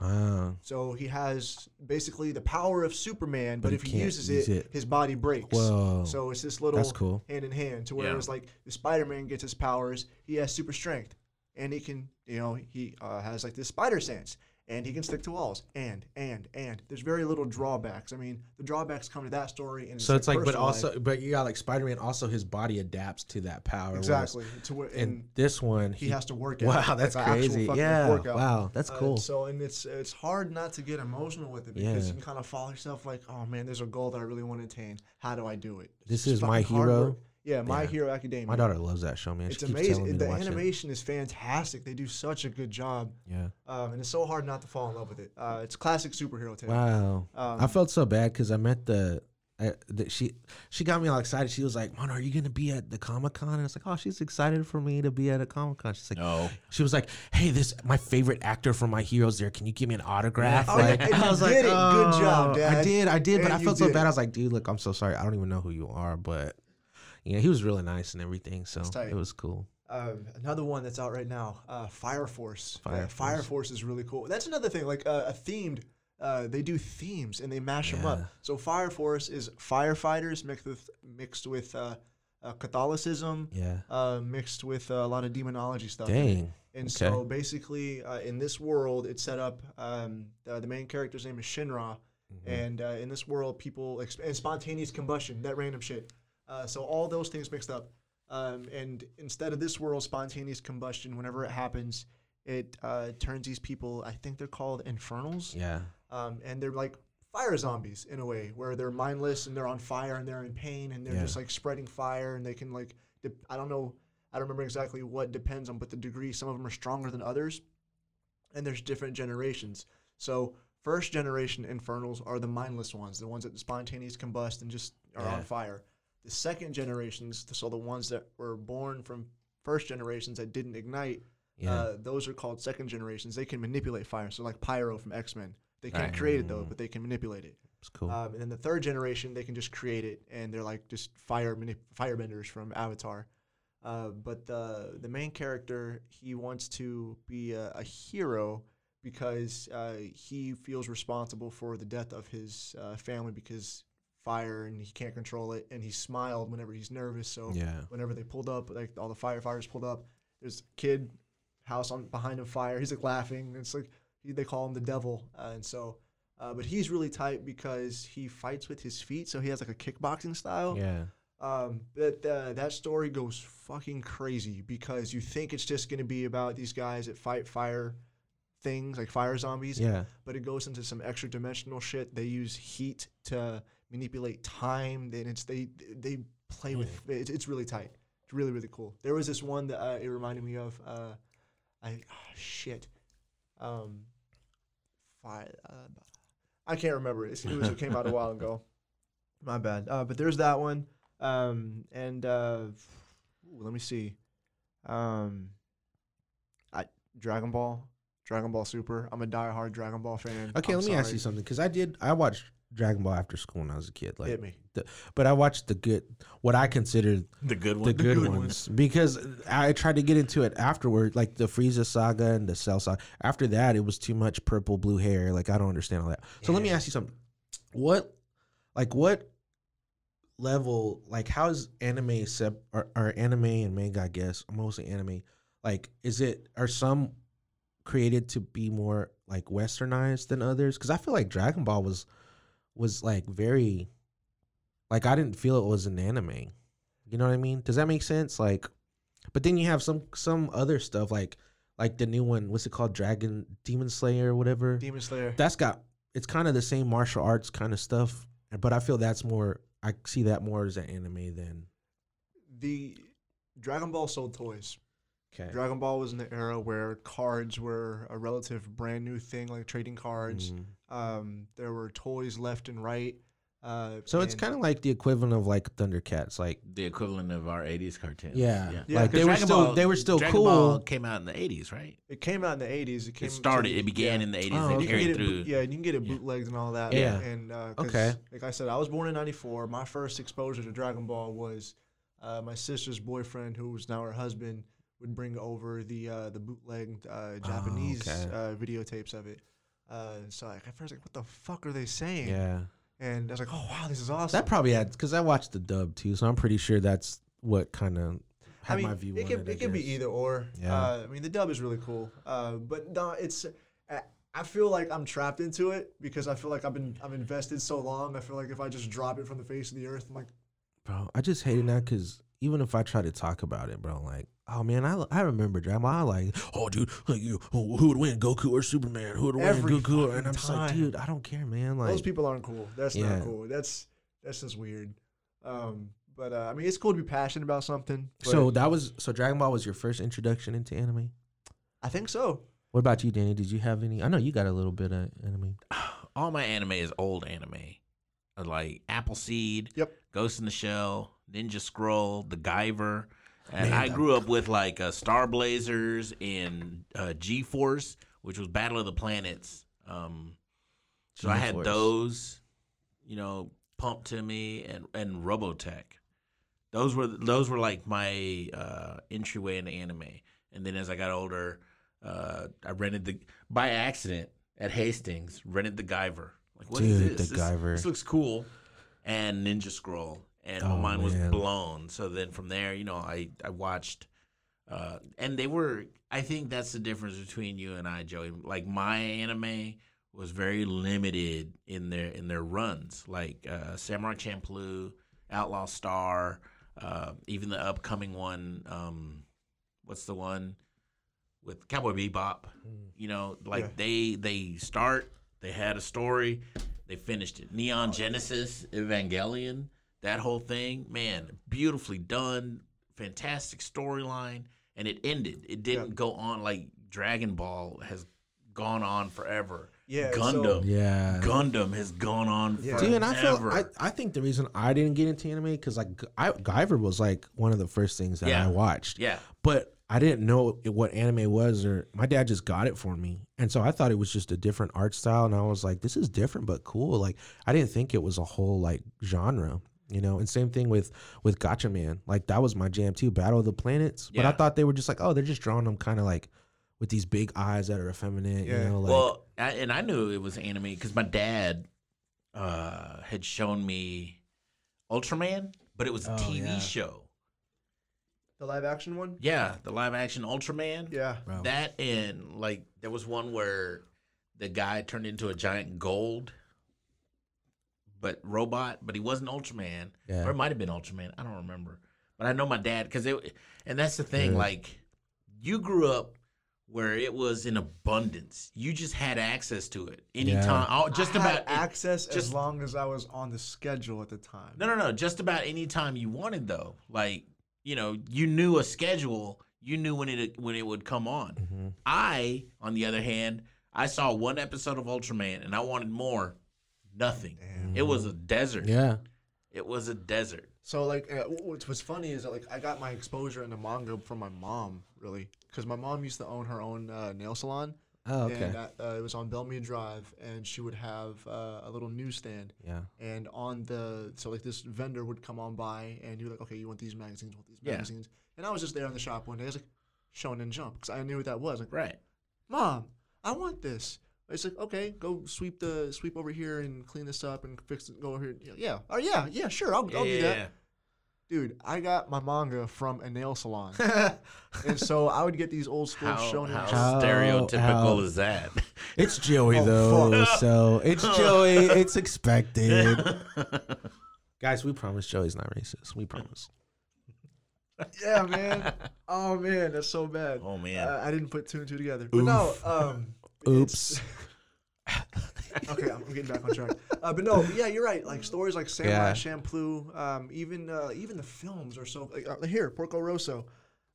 Wow. So he has basically the power of Superman, but, But if he uses use it, it. his body breaks. Whoa. So it's this little That's cool. hand in hand to where Yeah. it's like the Spider-Man gets his powers, he has super strength, and he can, you know, he uh, has like this spider sense, and he can stick to walls, and and and there's very little drawbacks. I mean, the drawbacks come to that story, and So it's like, but also, but you got like Spider Man. Also, his body adapts to that power. exactly to and this one, he has to work. Out. Wow, at that's crazy. Yeah. workout. Wow, that's Uh, cool. so and it's it's hard not to get emotional with it because Yeah. you can kind of follow yourself like, oh man, there's a goal that I really want to attain. How do I do it? This It's is My Hero? Work. Yeah, My Yeah. Hero Academia. My daughter loves that show, man. It's she keeps me amazing. to The watch animation is fantastic. They do such a good job. Yeah. um, and it's so hard not to fall in love with it. Uh, it's classic superhero tale. Wow. Um, I felt so bad because I met the, uh, the. She she got me all excited. She was like, "Mom, are you gonna be at the Comic Con?" And I was like, "Oh, she's excited for me to be at a Comic Con." She's like, No, She was like, "Hey, this my favorite actor from My Heroes there. Can you give me an autograph?" Oh, yeah, like, and *laughs* I was like, did it. Good job, "Oh." Dad. I did, I did, but I you felt so bad. I was like, "Dude, look, I'm so sorry. I don't even know who you are, but yeah, he was really nice and everything, so it was cool." Um, another one that's out right now, uh, Fire Force. Fire Yeah, Fire Force. Force is really cool. That's another thing, like uh, a themed. Uh, they do themes and they mash them up. So Fire Force is firefighters mixed with mixed with uh, uh, Catholicism, Yeah. uh, mixed with uh, a lot of demonology stuff. Dang. And Okay. so basically, uh, in this world, it's set up. Um, the, the main character's name is Shinra, Mm-hmm. and uh, in this world, people exp- and spontaneous combustion, that random shit. Uh, so all those things mixed up. Um, and instead of this world, spontaneous combustion, whenever it happens, it uh, turns these people. I think they're called infernals, Yeah. um, and they're like fire zombies in a way, where they're mindless and they're on fire and they're in pain and they're Yeah. just like spreading fire and they can like. I don't know. I don't remember exactly what depends on, but the degree. Some of them are stronger than others, and there's different generations. So first generation infernals are the mindless ones, the ones that spontaneous combust and just are Yeah. on fire. The second generations, so the ones that were born from first generations that didn't ignite, Yeah. uh, those are called second generations. They can manipulate fire. So like Pyro from X Men, they can't Right. create it though, but they can manipulate it. it's cool. Um, and then the third generation, they can just create it, and they're like just fire manip- firebenders from Avatar. Uh, but the the main character, he wants to be a, a hero because uh, he feels responsible for the death of his uh, family because fire and he can't control it. And he smiled whenever he's nervous. So yeah. whenever they pulled up, like all the firefighters pulled up, there's a kid house on behind him fire. He's like laughing. It's like he, they call him the devil, uh, and so Uh, but he's really tight because he fights with his feet, so he has like a kickboxing style. Yeah. Um, but uh, that story goes fucking crazy because you think it's just going to be about these guys that fight fire things like fire zombies, Yeah. but it goes into some extra dimensional shit. They use heat to manipulate time. Then it's they they play with it's, it's really tight. It's really really cool. There was this one that uh, it reminded me of. Uh, I ah, shit. Um, fi- uh, I can't remember it. It, was, it came out a while ago. *laughs* My bad. Uh, but there's that one. Um, and uh, ooh, let me see. Um, I Dragon Ball, Dragon Ball Super. I'm a diehard Dragon Ball fan. Okay, I'm let me ask you something because I did I watched Dragon Ball after school when I was a kid, like, Hit me. but I watched the good, what I considered The good the one. *laughs* good, good ones because I tried to get into it afterward, like the Frieza saga and the Cell saga. After that, it was too much purple blue hair. Like I don't understand all that. So let me Yeah. ask you something. What, like what level, like how is anime sep or, or anime and manga? I guess mostly anime. Like, is it are some created to be more like westernized than others? Because I feel like Dragon Ball was was like very like I didn't feel it was an anime. You know what I mean? Does that make sense? Like, but then you have some some other stuff like like the new one. What's it called? Dragon Demon Slayer or whatever. Demon Slayer. That's got it's kind of the same martial arts kind of stuff, but I feel that's more. I see that more as an anime than the Dragon Ball sold toys. okay. Dragon Ball was in the era where cards were a relative brand new thing, like trading cards. Mm. Um, there were toys left and right. Uh, So it's kind of like the equivalent of like Thundercats, like the equivalent of our '80s cartoons. Yeah. Yeah, like 'cause they were still Ball- they were still Dragon cool. Ball came out in the '80s, right? it came out in the '80s. It came It started. the- It began yeah. in the '80s Oh, and okay. Carried it through. boot- yeah, you can get it Yeah. bootlegs and all that. Yeah. And uh, 'cause, Okay. like I said, I was born in '94. My first exposure to Dragon Ball was uh, my sister's boyfriend, who was now her husband, would bring over the uh, the bootleg uh, Japanese Oh, okay. uh, videotapes of it. Uh, so like, at first, like, what the fuck are they saying? yeah. And I was like, oh wow, this is awesome. That probably had because I watched the dub too, so I'm pretty sure that's what kind of had I mean, my view it on can, it. It can be either or. Yeah. Uh, I mean, the dub is really cool, uh, but no, it's. I- I feel like I'm trapped into it because I feel like I've been I've invested so long. I feel like if I just drop it from the face of the earth, I'm like, bro. I just hate it now because even if I try to talk about it, bro, like, oh man, I I remember Dragon Ball. I like, oh dude, like you, oh, who would win, Goku or Superman? Who would win, Every Goku? fucking And I'm just like, dude, I don't care, man. Like, those people aren't cool. That's Yeah. not cool. That's that's just weird. Um, but uh, I mean, it's cool to be passionate about something. so that was so Dragon Ball was your first introduction into anime. I think so. What about you, Danny? Did you have any? I know you got a little bit of anime. *sighs* All my anime is old anime, Uh, like Appleseed, Yep. Ghost in the Shell, Ninja Scroll, The Guyver. And Man, I grew up with like uh, Star Blazers and uh, G Force, which was Battle of the Planets. Um, so I had those, you know, pumped to me, and and Robotech. Those were those were like my uh, entryway into anime. And then as I got older, uh, I rented the by accident at Hastings rented the Guyver. Like what is Dude, this? the This- Guyver. This looks cool. And Ninja Scroll, and Oh, mine was man. blown. So then from there, you know, I I watched, uh, and they were. I think that's the difference between you and I, Joey. Like my anime was very limited in their in their runs, like uh, Samurai Champloo, Outlaw Star, uh, even the upcoming one. Um, what's the one with Cowboy Bebop? You know, like Yeah. they they start, they had a story, they finished it. Neon Genesis, Evangelion, that whole thing, man, beautifully done, fantastic storyline, and it ended. It didn't Yeah. go on like Dragon Ball has gone on forever. Yeah. so- Gundam. Yeah. Gundam has gone on Yeah. forever. Dude, and I feel I, I think the reason I didn't get into anime because like I, Guyver was like one of the first things that Yeah. I watched, yeah, but I didn't know what anime was, or my dad just got it for me, and so I thought it was just a different art style, and I was like, this is different but cool. Like I didn't think it was a whole like genre, you know. And same thing with with Gatchaman, like that was my jam too, Battle of the Planets. But I thought they were just like, oh, they're just drawing them kind of like with these big eyes that are effeminate, Yeah. you know, like. well, I, and I knew it was anime because my dad uh, had shown me Ultraman, but it was a Oh, TV yeah. show. The live action one. Yeah, the live action Ultraman. Yeah. bro. That and like there was one where the guy turned into a giant gold, but robot, but he wasn't Ultraman, Yeah. or it might have been Ultraman. I don't remember, but I know my dad because it. And that's the thing, Yeah. like you grew up where it was in abundance. You just had access to it anytime. Oh, just I had about access just- as long as I was on the schedule at the time. No, no, no. Just about any time you wanted, though. Like you know, you knew a schedule. You knew when it when it would come on. Mhm. I, on the other hand, I saw one episode of Ultraman and I wanted more. Nothing. Damn. It was a desert. Yeah. It was a desert. So like, uh, wh- what's what's funny is that like I got my exposure into manga from my mom, really, because my mom used to own her own uh, nail salon, Oh, okay. and uh, uh, it was on Bellmead Drive, and she would have uh, a little newsstand, yeah. and on the so like this vendor would come on by, and you're like, okay, you want these magazines, want these Yeah. magazines, and I was just there in the shop one day, I was like, Shonen Jump, because I knew what that was, like, Right. mom, I want this. It's like okay, go sweep the sweep over here and clean this up and fix it. Go over here. Yeah, yeah, oh yeah, yeah, sure, I'll, I'll do that. Dude, I got my manga from a nail salon, *laughs* and so I would get these old school How, shonen. how How- stereotypical how- is that? It's Joey Oh, though, fuck. so it's *laughs* Joey. It's expected. *laughs* Guys, we promise Joey's not racist. We promise. yeah, man. Oh man, that's so bad. oh man. Uh, I didn't put two and two together. But no, um, Oops. *laughs* *laughs* okay, I'm getting back on track. Uh, but no, yeah, you're right. Like stories like Samurai Yeah. Champloo, um, even uh, even the films are so. Like, uh, here, Porco Rosso,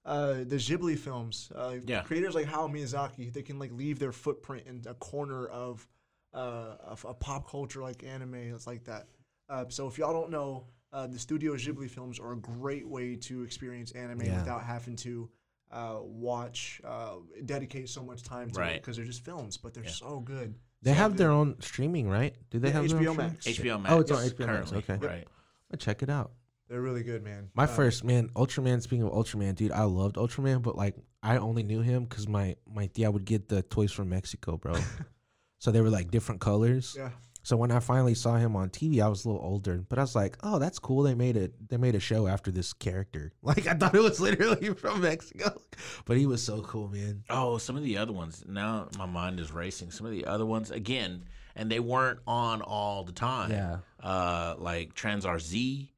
uh, the Ghibli films. Uh, Yeah. Creators like Hayao Miyazaki, they can like leave their footprint in a corner of uh, of a pop culture like anime. It's like that. Uh, so if y'all don't know, uh, the Studio Ghibli films are a great way to experience anime Yeah. without having to uh, watch, uh, dedicate so much time to it because they're just films, but they're Yeah. so good. They So have good. their own streaming, right? Do they Yeah, have their own HBO streaming? Max. HBO Max. Oh, it's on yes, HBO Max, currently, okay. Right. I'll check it out. They're really good, man. My Uh, first man, Ultraman. Speaking of Ultraman, dude, I loved Ultraman, but like I only knew him because my my tia would get the toys from Mexico, bro. *laughs* so they were like different colors. Yeah. So when I finally saw him on TV, I was a little older, but I was like, "Oh, that's cool. They made it. They made a show after this character. *laughs* Like I thought it was literally *laughs* from Mexico, but he was so cool, man. Oh, some of the other ones. Now my mind is racing. Some of the other ones again, and they weren't on all the time. Yeah. Uh, like Tranzor Z.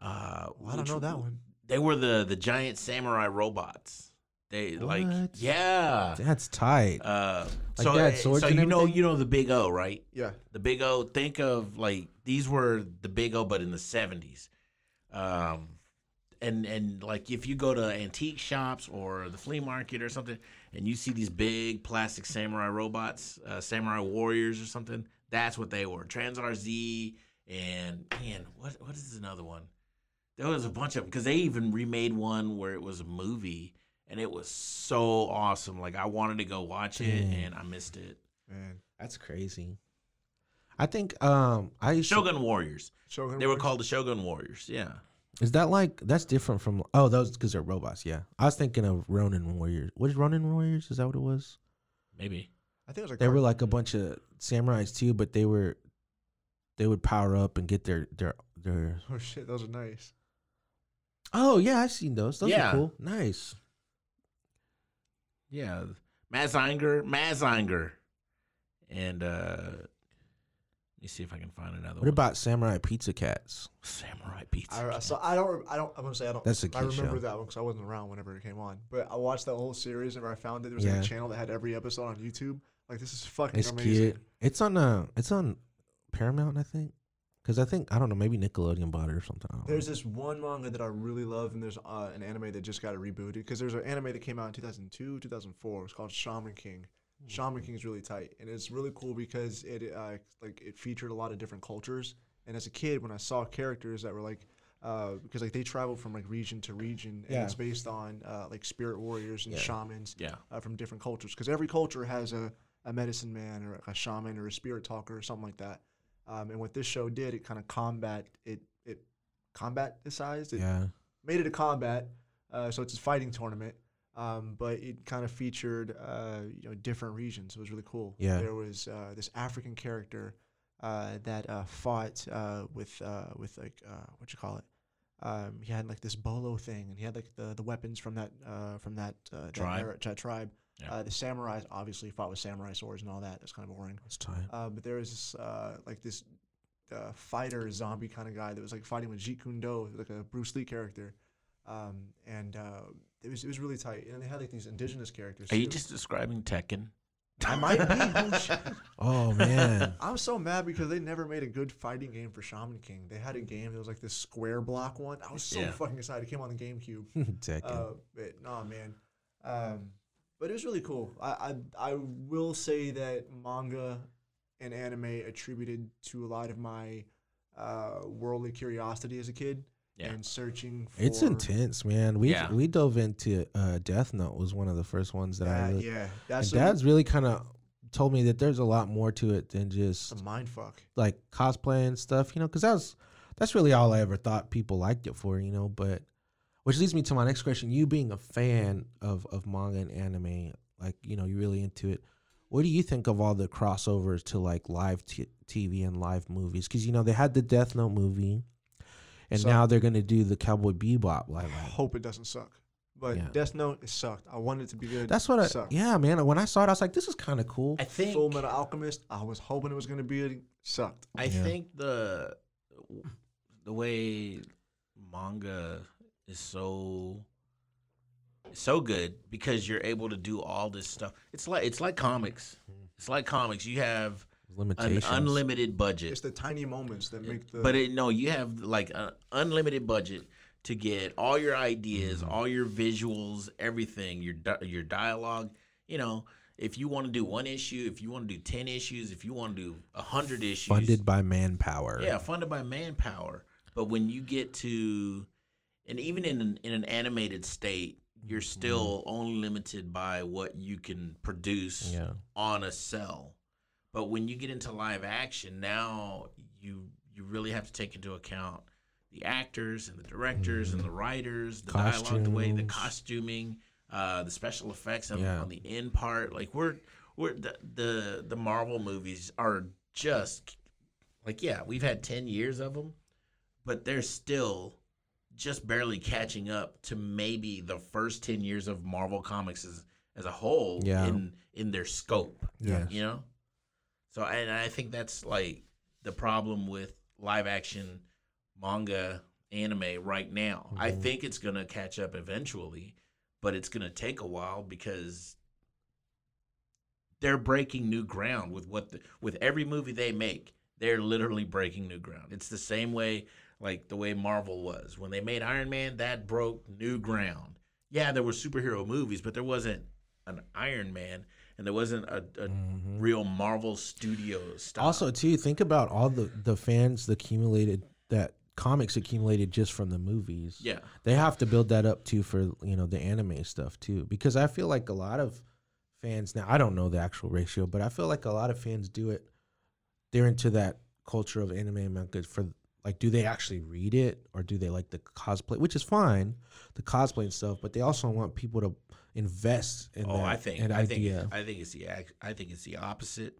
Uh, Well, I don't know that one. They were the the giant samurai robots. They like What? yeah. That's tight. Uh, Like so they had uh, swords so and you know everything? you know the Big O right? Yeah. The Big O. Think of like these were the Big O, but in the seventies. Um, and and like if you go to antique shops or the flea market or something, and you see these big plastic samurai robots, uh, samurai warriors or something, that's what they were. Tranzor Z and man, what what is another one? There was a bunch of them because they even remade one where it was a movie. And it was so awesome. Like I wanted to go watch it, Dang. and I missed it. Man. That's crazy. I think um I used to- Shogun Warriors. Shogun They were Warriors. called the Shogun Warriors. Yeah. Is that like that's different from oh those because they're robots? Yeah, I was thinking of Ronin Warriors. What is Ronin Warriors? Is that what it was? Maybe. I think it was like They were like a bunch of samurais too, but they were they would power up and get their their their. Oh shit, those are nice. Oh yeah, I've seen those. Those Yeah. are cool. Nice. Yeah. Mazinger. Mazinger. And uh let me see if I can find another What one. about Samurai Pizza Cats? Samurai Pizza? I, Cat. so I don't. I don't. I'm gonna say I don't. That's a I kid remember show. that one because I wasn't around whenever it came on. But I watched the whole series. Whenever I found it, there was like Yeah. a channel that had every episode on YouTube. Like this is fucking It's amazing. cute. It's on uh, it's on Paramount, I think. Because I think I don't know, maybe Nickelodeon bought it or something. I don't know. There's this one manga that I really love, and there's uh, an anime that just got rebooted because there's an anime that came out in 2002, 2004. It's called Shaman King. Shaman King is really tight, and it's really cool because it uh, like it featured a lot of different cultures. And as a kid, when I saw characters that were like, uh, because like they traveled from like region to region, and Yeah. it's based on uh, like spirit warriors and Yeah. shamans Yeah. uh, from different cultures. Because every culture has a, a medicine man or a shaman or a spirit talker or something like that. Um, and what this show did, it kind of combat it it combat-sized. It yeah. made it a combat, uh, so it's a fighting tournament. Um, but it kind of featured uh, you know different regions. It was really cool. Yeah. There was uh, this African character uh, that uh, fought uh, with uh, with like uh, what you call it. Um, he had like this bolo thing, and he had like the, the weapons from that uh, from that uh, that Tribe. era- that tribe. Yeah. Uh, the samurais obviously fought with samurai swords and all that. That's kind of boring. That's tight. Uh, but there was this, uh, like this uh, fighter zombie kind of guy that was like fighting with Jeet Kune Do, like a Bruce Lee character, um, and uh, it was it was really tight. And they had like these indigenous characters. Are you just describing Tekken? I might be. *laughs* oh. Man. *laughs* I'm so mad because they never made a good fighting game for Shaman King. They had a game that was like this square block one. I was so Yeah. fucking excited. It came on the GameCube. *laughs* Tekken. Uh, but nah, man. Um, but it was really cool. I, I I will say that manga and anime attributed to a lot of my uh, worldly curiosity as a kid Yeah. and searching. For it's intense, man. We Yeah. we dove into uh, Death Note was one of the first ones that I That, really, yeah, that's a, Dad's really kind of told me that there's a lot more to it than just a mind fuck. like cosplay and stuff, you know, because that was that's really all I ever thought people liked it for, you know. But which leads me to my next question: You being a fan of of manga and anime, like you know, you're really into it. What do you think of all the crossovers to like live t- TV and live movies? Because you know they had the Death Note movie, and So- now they're gonna do the Cowboy Bebop live. I hope it doesn't suck. But Yeah. Death Note it sucked. I wanted it to be good. That's what I. sucked. Yeah, man. When I saw it, I was like, "This is kind of cool." I think Full Metal Alchemist. I was hoping it was gonna be it. Sucked. I Yeah. think the the way manga is so so good because you're able to do all this stuff. It's like it's like comics. It's like comics. You have an unlimited budget. It's the tiny moments that make the. But it, no, you have like an unlimited budget to get all your ideas, Mm-hmm. all your visuals, everything, your your dialogue. You know, if you want to do one issue, if you want to do ten issues, if you want to do a hundred issues, funded by manpower. yeah, funded by manpower. But when you get to, and even in an, in an animated state, you're still only limited by what you can produce Yeah. on a cell. But when you get into live action, now you you really have to take into account the actors and the directors and the writers, the dialogue, the way the costuming, uh, the special effects on, Yeah. on the end part. Like we're we're the, the the Marvel movies are just like yeah, we've had ten years of them, but they're still just barely catching up to maybe the first ten years of Marvel comics as as a whole Yeah. in in their scope. Yeah. You know? So and I think that's like the problem with live action manga anime right now. I Mhm. think it's gonna catch up eventually, but it's gonna take a while because they're breaking new ground with what the, with every movie they make. They're literally breaking new ground. It's the same way like the way Marvel was. When they made Iron Man, that broke new ground. Yeah, there were superhero movies, but there wasn't an Iron Man and there wasn't a, a Mhm. real Marvel Studios style. Also, too, think about all the the fans that accumulated that comics accumulated just from the movies. yeah, they have to build that up too for you know the anime stuff too, because I feel like a lot of fans now. I don't know the actual ratio, but I feel like a lot of fans do it. They're into that culture of anime and manga for like, do they actually read it or do they like the cosplay, which is fine, the cosplay and stuff, but they also want people to invest in Oh, that I think an I think. I think it's the I think it's the opposite.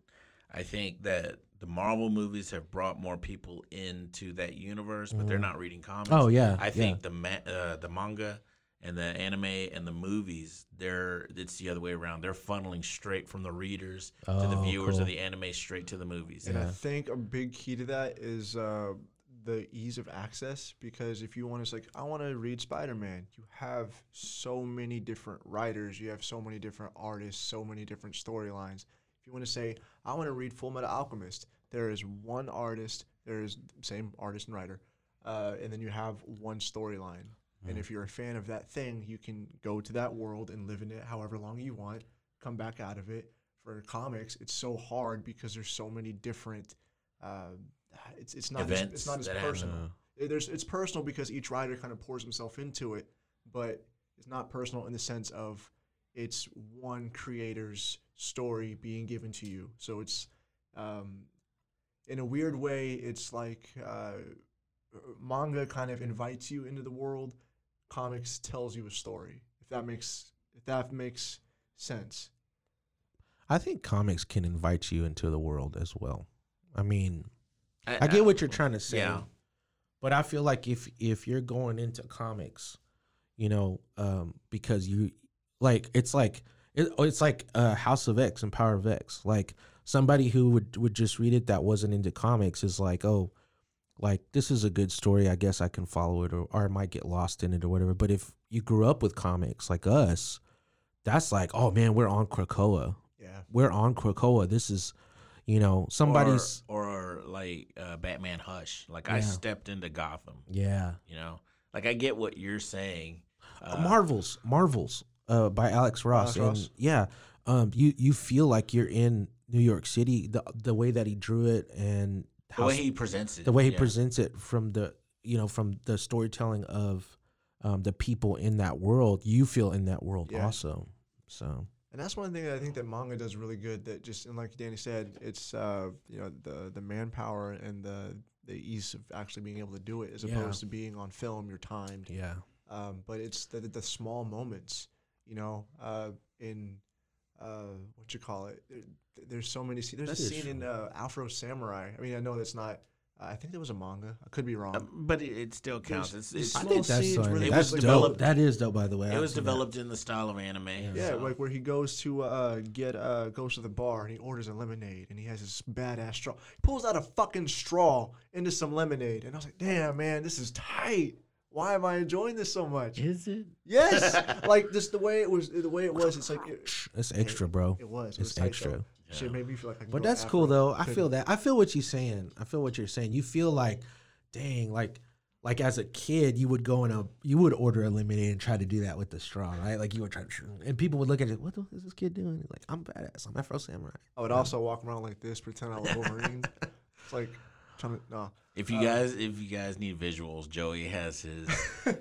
I think that the Marvel movies have brought more people into that universe, but they're Mhm. not reading comics. oh yeah, I think the ma- uh, the manga and the anime and the movies, they're it's the other way around. They're funneling straight from the readers to the Oh, viewers cool. of the anime straight to the movies. And I think a big key to that is uh, the ease of access because if you want to, like, I want to read Spider Man, you have so many different writers, you have so many different artists, so many different storylines. If you want to say, I want to read Full Metal Alchemist, there is one artist, there is same artist and writer, uh, and then you have one storyline. And if you're a fan of that thing, you can go to that world and live in it however long you want, come back out of it. For comics, it's so hard because there's so many different. Uh, it's it's not as, it's not as that happen. personal. It- There's it's personal because each writer kind of pours himself into it, but it's not personal in the sense of it's one creator's story being given to you. So it's um, in a weird way, it's like uh, manga kind of invites you into the world. Comics tells you a story. If that makes if that makes sense. I think comics can invite you into the world as well. I mean, I get what you're trying to say. Yeah. But I feel like if if you're going into comics, you know, um, because you like it's like It, oh, it's like uh, House of X and Power of X. Like somebody who would would just read it that wasn't into comics is like, oh, like this is a good story. I guess I can follow it, or, or I might get lost in it or whatever. But if you grew up with comics like us, that's like, oh man, we're on Krakoa. Yeah. We're on Krakoa. This is, you know, somebody's. or, or like uh, Batman Hush. Like I stepped into Gotham. yeah. You know, like I get what you're saying. Uh, Marvels, Marvels, uh, by Alex Ross, Alex and Ross. yeah, um, you you feel like you're in New York City. The the way that he drew it and the how way he presents it. the way he yeah. presents it from the you know from the storytelling of um, the people in that world, you feel in that world Yeah. also. So And that's one thing that I think that manga does really good. That just and like Danny said, it's uh, you know the the manpower and the the ease of actually being able to do it, as Yeah. opposed to being on film. You're timed. yeah, Um, but it's the, the small moments, you know, uh, in uh, what you call it. There- There's so many. scenes. There's That a scene in uh, Afro Samurai. I mean, I know that's not. I think there was a manga. I could be wrong. Um, but it, it still counts. There's- It's, there's it's, I think that's scenes where they that's just, dope. developed- That is dope, by the way. it I've was seen that. developed in the style of anime. Yeah, so- like where he goes to uh, get uh, goes to the bar and he orders a lemonade and he has this badass straw. He pulls out a fucking straw into some lemonade and I was like, damn man, this is tight. Why am I enjoying this so much? is it? Yes, *laughs* like just the way it was, the way it was. It's like it, It's extra, bro. it was. It It's was extra. though. Shit made me feel like I could But go that's afro. cool though. I feel that. I feel what you're saying. I feel what you're saying. You feel like, dang, like like as a kid, you would go in a you would order a lemonade and try to do that with the straw, right? Like you would try to, and people would look at it. What the, hell is this kid doing? Like I'm badass. I'm Afro Samurai. I would also walk around like this, pretend I was Wolverine. *laughs* it's like trying to no. If you Uh, guys, if you guys need visuals, Joey has his *laughs*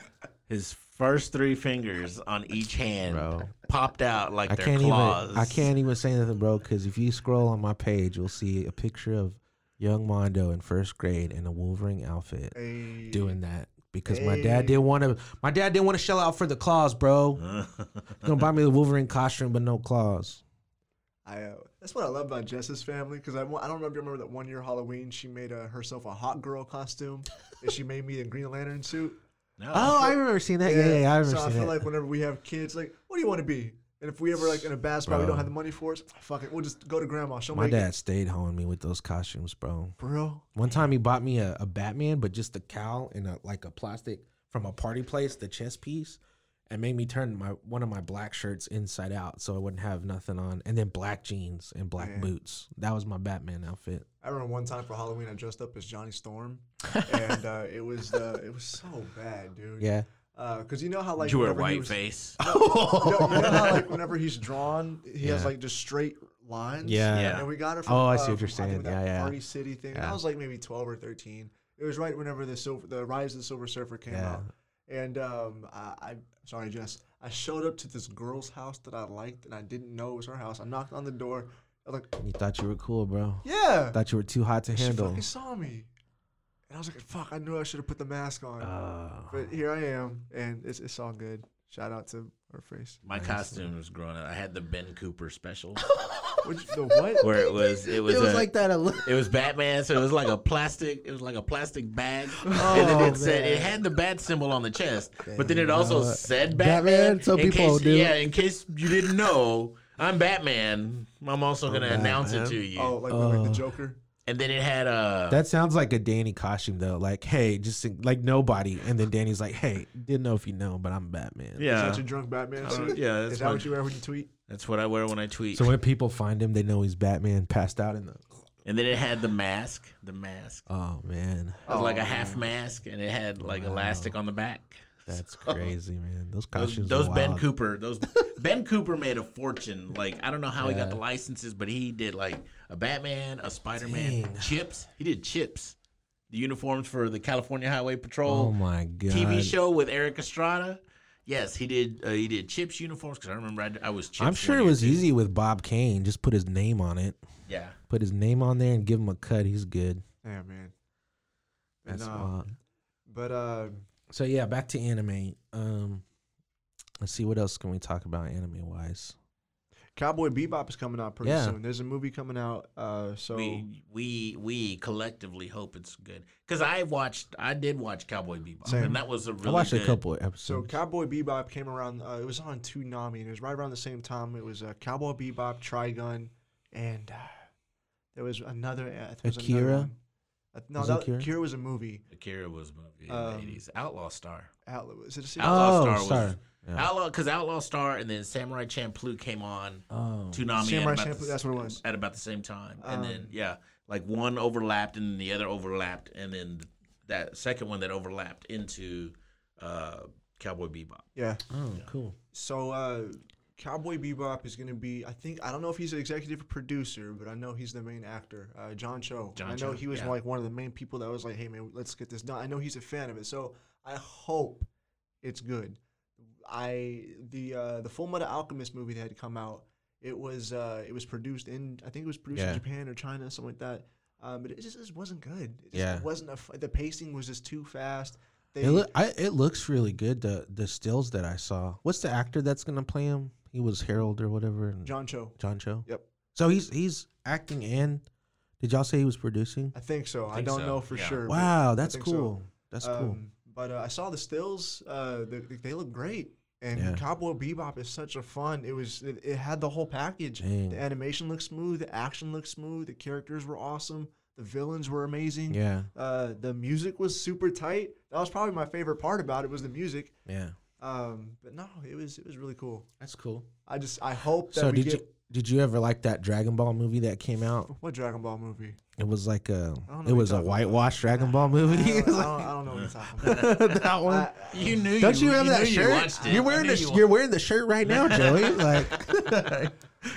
his first three fingers on each hand Bro. popped out like I they're can't claws. even. I can't even say nothing, bro. Because if you scroll on my page, you'll see a picture of young Mondo in first grade in a Wolverine outfit Hey, doing that. Because my dad didn't want to. My dad didn't want to shell out for the claws, bro. *laughs* He's gonna buy me the Wolverine costume, but no claws. I uh, that's what I love about Jess's family because I, I don't know if you remember that one year Halloween she made uh, herself a hot girl costume and she made me a Green Lantern suit. No. Oh, I remember seeing that. Yeah, yeah, yeah I remember so I feel that. like whenever we have kids, like, what do you want to be? And if we ever like in a bad spot, we don't have the money for it. Fuck it, we'll just go to grandma. She'll my dad it. stayed hoeing me with those costumes, bro. Real? One time he bought me a, a Batman, but just a cowl and a like a plastic from a party place, the chest piece, and made me turn my one of my black shirts inside out so I wouldn't have nothing on, and then black jeans and black Man. boots. That was my Batman outfit. I remember one time for Halloween, I dressed up as Johnny Storm, and uh, it was uh, it was so bad, dude. Yeah. Because you know how like you wear whenever white was- face? *laughs* You know, you know how like *laughs* whenever he's drawn, he has like just straight lines. Yeah. Yeah. And we got it from. Oh, I see uh, what you're from, I saying. that Yeah, yeah. Party City thing. Yeah. I was like maybe 12 or 13. It was right whenever the silver, the Rise of the Silver Surfer came Yeah. out. And um, I, I, sorry, Jess. I showed up to this girl's house that I liked, and I didn't know it was her house. I knocked on the door. I was like, You thought you were cool, bro. "Yeah." Thought you were too hot to she handle. fucking saw me, and I was like, "Fuck!" I knew I should have put the mask on. Uh, but here I am, and it's it's all good. Shout out to her face. My costume was growing up, I had the Ben Cooper special *laughs* Which, the what? where it was it was, it was a- like that. A li- It was Batman, so it was like a plastic. It was like a plastic bag, oh, and Oh, then it said it had the bat symbol on the chest, but then it also know what? said Batman, Batman. so people case, do. Yeah, in case you didn't know, I'm Batman. I'm also gonna announce it to you. Oh, like, like Uh, the Joker. And then it had a. That sounds like a Danny costume though. Like, hey, just like nobody, and then Danny's like, hey, didn't know if you know, but I'm Batman. Is yeah, that your drunk Batman Uh, suit? yeah. That's Is that my- what you wear when you tweet? That's what I wear when I tweet. So when people find him, they know he's Batman, passed out in the. and then it had the mask. The mask. Oh man, It was like a Oh, half mask, and it had like Wow. elastic on the back. that's crazy, man. Those Those, costumes. those are Ben wild. Cooper, those Ben Cooper made a fortune. Like I don't know how he got the licenses, but he did like a Batman, a Spider Man, Chips. He did Chips, the uniforms for the California Highway Patrol. Oh my god. TV show with Erik Estrada. Yes, he did. Uh, he did Chips uniforms because I remember I, I was. Chips I'm sure it was too. easy with Bob Kane. Just put his name on it. Yeah, Put his name on there and give him a cut. He's good. Yeah, man. And, That's uh, wild. But uh, So yeah, back to anime. Um, let's see what else can we talk about anime wise. Cowboy Bebop is coming out pretty Yeah. soon. There's a movie coming out. Uh, so we we we collectively hope it's good because I watched I did watch Cowboy Bebop Same. and that was a really I watched good, a couple of episodes. so. Cowboy Bebop came around. Uh, it was on Toonami, and it was right around the same time. It was uh, Cowboy Bebop, Trigun, and uh, there was another. Uh, there was another Akira? one. Uh, no, Was that, Akira? Akira was a movie. Akira was a movie in Um, the eighties. Outlaw Star. Outlaw. Is it a series? Outlaw oh, Star was Star. Yeah. Outlaw because Outlaw Star and then Samurai Champloo came on Oh. Toonami Samurai at about, Champloo, the, that's what it was. at about the same time and then Um, yeah like one overlapped and the other overlapped and then that second one that overlapped into uh, Cowboy Bebop. Yeah. Oh, cool. So uh, Cowboy Bebop is going to be. I think I don't know if he's an executive producer, but I know he's the main actor. Uh, John Cho. John I know Cho, he was yeah. like one of the main people that was like, "Hey man, let's get this done." I know he's a fan of it, so I hope it's good. I the uh, the Full Metal Alchemist movie that had come out. It was uh, it was produced in I think it was produced Yeah. in Japan or China, something like that. Um, but it just, just wasn't good. It just Yeah. wasn't a f the pacing was just too fast. They It, look, I, it looks really good. The the stills that I saw. What's the actor that's gonna play him? He was Harold or whatever. And John Cho. John Cho. Yep. So he's he's acting and did y'all say he was producing? I think so. I, think don't so, know for yeah. sure. Wow, that's think so. cool. That's cool. But uh, I saw the stills. Uh, they, they look great. And Yeah. Cowboy Bebop is such a fun. It was. It, it had the whole package. Dang. The animation looked smooth. The action looked smooth. The characters were awesome. The villains were amazing. Yeah, Uh, the music was super tight. That was probably my favorite part about it was the music. yeah. Um, but no, it was it was really cool. That's cool. I just I hope that So we did get you did you ever like that Dragon Ball movie that came out? what Dragon Ball movie. It was like a. it was a talking about. whitewash Dragon Ball I movie. don't, I don't, *laughs* I don't know what you're talking *laughs* about. that one. I- You knew Don't you, remember that knew You shirt? watched. You are wearing the you you are wearing the shirt right now, *laughs* Joey. Like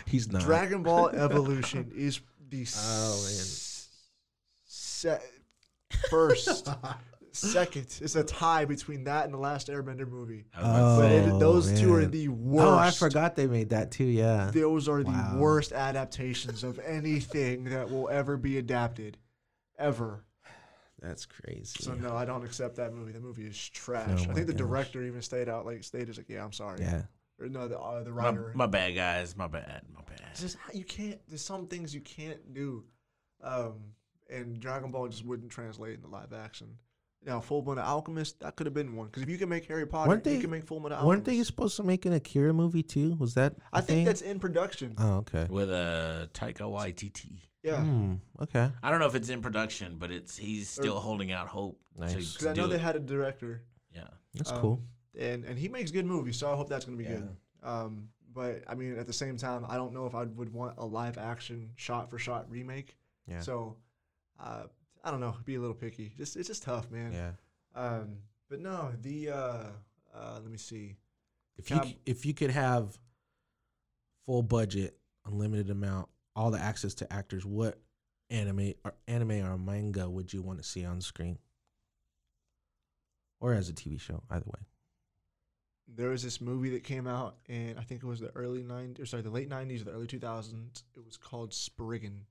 he's not. Dragon Ball Evolution is the Oh, man. s- se- first, second. It's a tie between that and the last Airbender movie. I was about to But it, Oh, those two are the worst. Oh, I forgot they made that too. Yeah. Those are Wow. the worst adaptations of anything that will ever be adapted, ever. That's crazy. So no, I don't accept that movie. The movie is trash. Oh I think the gosh. director even stayed out, like stayed as like, yeah, I'm sorry. Yeah. Or no, the uh, the my, writer. my bad, guys. My bad. My bad. It's just you can't. There's some things you can't do, um, and Dragon Ball just wouldn't translate into live action. Now, Full Metal Alchemist that could have been one because if you can make Harry Potter, Weren't you can make Full Metal Alchemist. Weren't they supposed to make an Akira movie too? Was that? I a think thing? that's in production. Oh, okay. With uh, Taika Waititi. Yeah, Hmm, okay. I don't know if it's in production, but it's he's still holding out hope. Nice. Because I know do they it. had a director. Yeah. That's um, cool. and and he makes good movies, so I hope that's gonna be good. Um, but I mean, at the same time, I don't know if I would want a live action shot for shot remake. Yeah. So, uh, I don't know. Be a little picky. Just it's just tough, man. yeah. Um, but no, the uh, uh, let me see. If you Cab- c- if you could have full budget, unlimited amount, all the access to actors, what anime or anime or manga would you want to see on screen? Or as a TV show, either way. There was this movie that came out, and I think it was the early '90s, or sorry, the late '90s or the early 2000s. It was called Spriggan,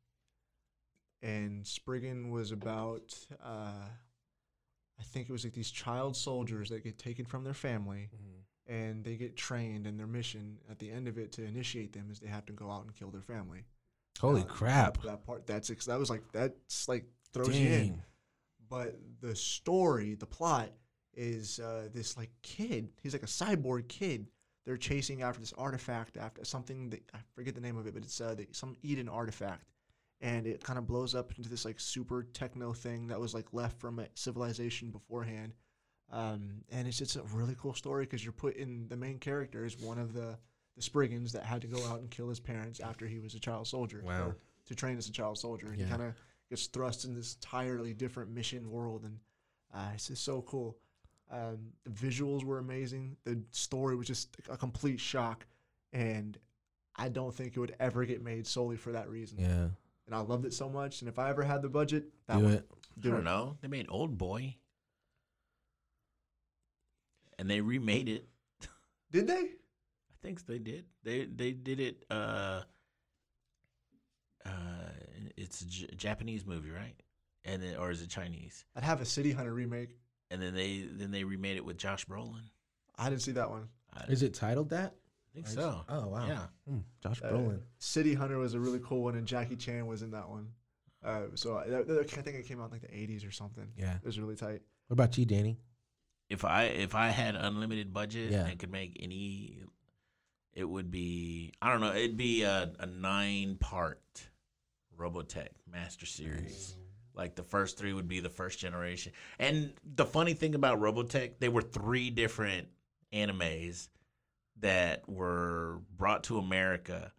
and Spriggan was about, uh, I think it was like these child soldiers that get taken from their family, and they get trained, and their mission at the end of it to initiate them is they have to go out and kill their family. Holy Uh, crap. That, part, that's that was like that's like throws you in. But the story, the plot, is uh, this like kid. He's like a cyborg kid. They're chasing after this artifact, after something that I forget the name of it, but it's uh, the, some Eden artifact, and it kind of blows up into this like super techno thing that was like left from a civilization beforehand. Um, and it's just a really cool story because you're put in the main character is one of the the Spriggans that had to go out and kill his parents after he was a child soldier. Wow. or to train as a child soldier, and Yeah. he kind of gets thrust in this entirely different mission world, and uh, it's just so cool. Um, the visuals were amazing. The story was just a complete shock, and I don't think it would ever get made solely for that reason. Yeah. And I loved it so much. And if I ever had the budget, that Do would it. I do don't it. know. They made Old Boy, and they remade it. Did they? I think they did. They they did it. Uh, uh, it's a J- Japanese movie, right? And then, or is it Chinese? I'd have a City Hunter remake. And then they then they remade it with Josh Brolin. I didn't see that one. Is it titled that? Think so. Oh wow. Yeah. Hmm, Josh Uh, Brolin. City Hunter was a really cool one, and Jackie Chan was in that one. Uh, so I, I think it came out in like the '80s or something. Yeah. It was really tight. What about you, Danny? If I if I had unlimited budget Yeah. and could make any, it would be I don't know. It'd be a, a nine part Robotech Master Series. Like the first three would be the first generation. And the funny thing about Robotech, they were three different animes that were brought to America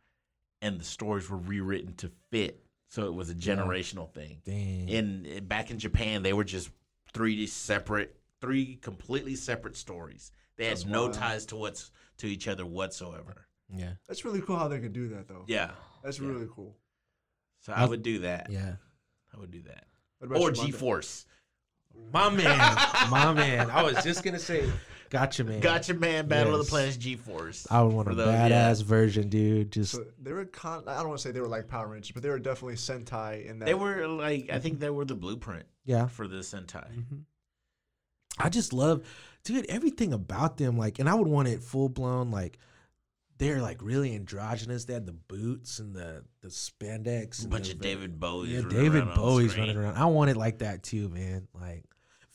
and the stories were rewritten to fit. So it was a generational thing. Dang. In eh, back in Japan, they were just three separate three completely separate stories. They had That's no wild. ties to what's to each other whatsoever. yeah. That's really cool how they could do that though. Yeah. That's Yeah. really cool. So I would do that. Yeah. I would do that. Or? G Force. My man. my man. I was just gonna say, gotcha, man. Gatchaman, Battle of the Planets G Force. I would want a those- badass yeah. version, dude. Just So they were con. I don't want to say they were like Power Rangers, but they were definitely Sentai in that. They were like I think they were the blueprint yeah. for the Sentai. Mhm. I just love, dude, everything about them. Like, and I would want it full blown. Like, they're like really androgynous. They had the boots and the the spandex. A bunch the of David Bowie. Yeah, David Bowie's running around. I want it like that too, man. Like,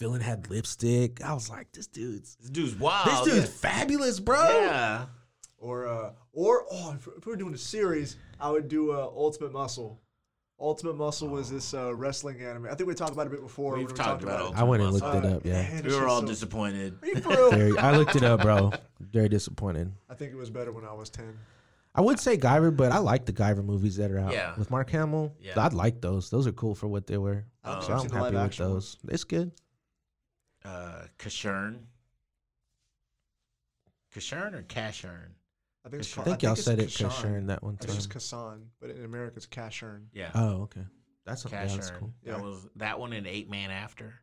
villain had lipstick. I was like, this dude's This dude's wild. this dude's fabulous, bro. Yeah. or uh, or oh, if, if we were doing a series, I would do uh, Ultimate Muscle. Ultimate Muscle was this uh, wrestling anime. I think we talked about it a bit before. We've when we talked talked about about, it. I went and Muscle. looked it up. Yeah, man, We it's were all so- disappointed. Are you for? Very, I looked it up, bro. Very disappointed. I think it was better when I was ten. I would say Guyver, but I like the Guyver movies that are out Yeah. with Mark Hamill. Yeah. I'd like those. Those are cool for what they were. I don't Oh. think So I've I'm happy with action one. those. It's good. Uh Kashern. Kashern or Cashern? I think it's I think y'all it's said it Kashan. Kashern that one I think it's time. Kassan, but in America it's Kashern. Yeah. Oh, okay. That's yeah, Cashern. that's cool. Yeah. That was that one and Eight Man After.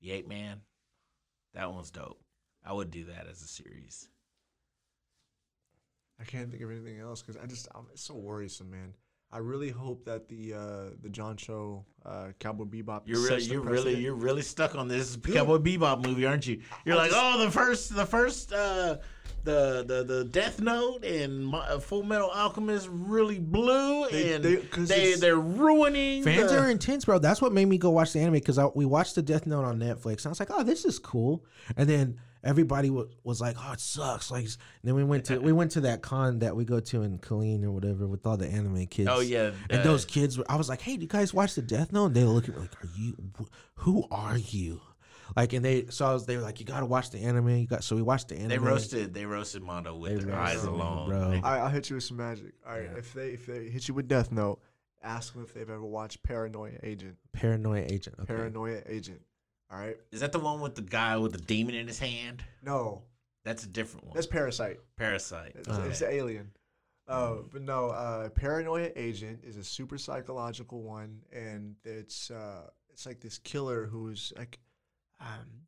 The Eight Man. That one's dope. I would do that as a series. I can't think of anything else because I just I'm, it's so worrisome, man. I really hope that the uh, the John Cho uh, Cowboy Bebop. You're really, you're really, you're really stuck on this Dude. Cowboy Bebop movie, aren't you? You're I like, just- oh, the first, the first, uh, the the the Death Note and my, uh, Full Metal Alchemist really blew, They- and they- they, 'cause they it's- are ruining. Fans the- are intense, bro. That's what made me go watch the anime because we watched the Death Note on Netflix. And I was like, oh, this is cool. And then everybody was, was like, oh, it sucks. Like, then we went to we went to that con that we go to in Killeen or whatever with all the anime kids. Oh yeah, And uh, those kids, were, I was like, "Hey, do you guys watch the Death Note?" And they look at me like, "Are you? wh- Who are you?" Like, and they, so I was, they were like, "You gotta watch the anime." You got, so we watched the anime. they roasted, they roasted Mondo with They their eyes alone, bro. All right, I'll hit you with some magic. All right, Yeah. if they if they hit you with Death Note, ask them if they've ever watched Paranoia Agent. Paranoia Agent. Okay. Paranoia Agent. All right. Is that the one with the guy with the demon in his hand? No, That's a different one. that's Parasite. Parasite. It's, Uh. it's the alien. Uh, but no, uh, Paranoia Agent is a super psychological one, and it's uh, it's like this killer who's like, um,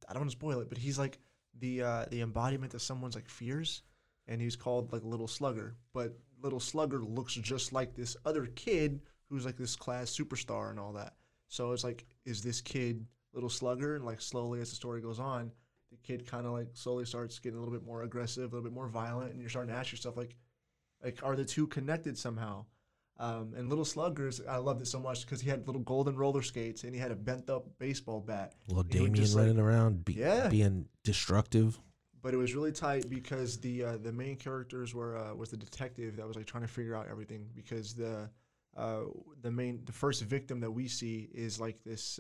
I don't want to spoil it, but he's like the uh, the embodiment of someone's like fears, and he's called like Little Slugger. But Little Slugger looks just like this other kid who's like this class superstar and all that. So it's like, is this kid Little Slugger? And like slowly as the story goes on, the kid kind of like slowly starts getting a little bit more aggressive, a little bit more violent, and you're starting to ask yourself like, like are the two connected somehow? Um, and Little Sluggers, I loved it so much because he had little golden roller skates and he had a bent up baseball bat. Little Damien just, like- running around, be, Yeah. being destructive. But it was really tight because the uh, the main characters were uh, was the detective that was like trying to figure out everything because the uh, the main the first victim that we see is like this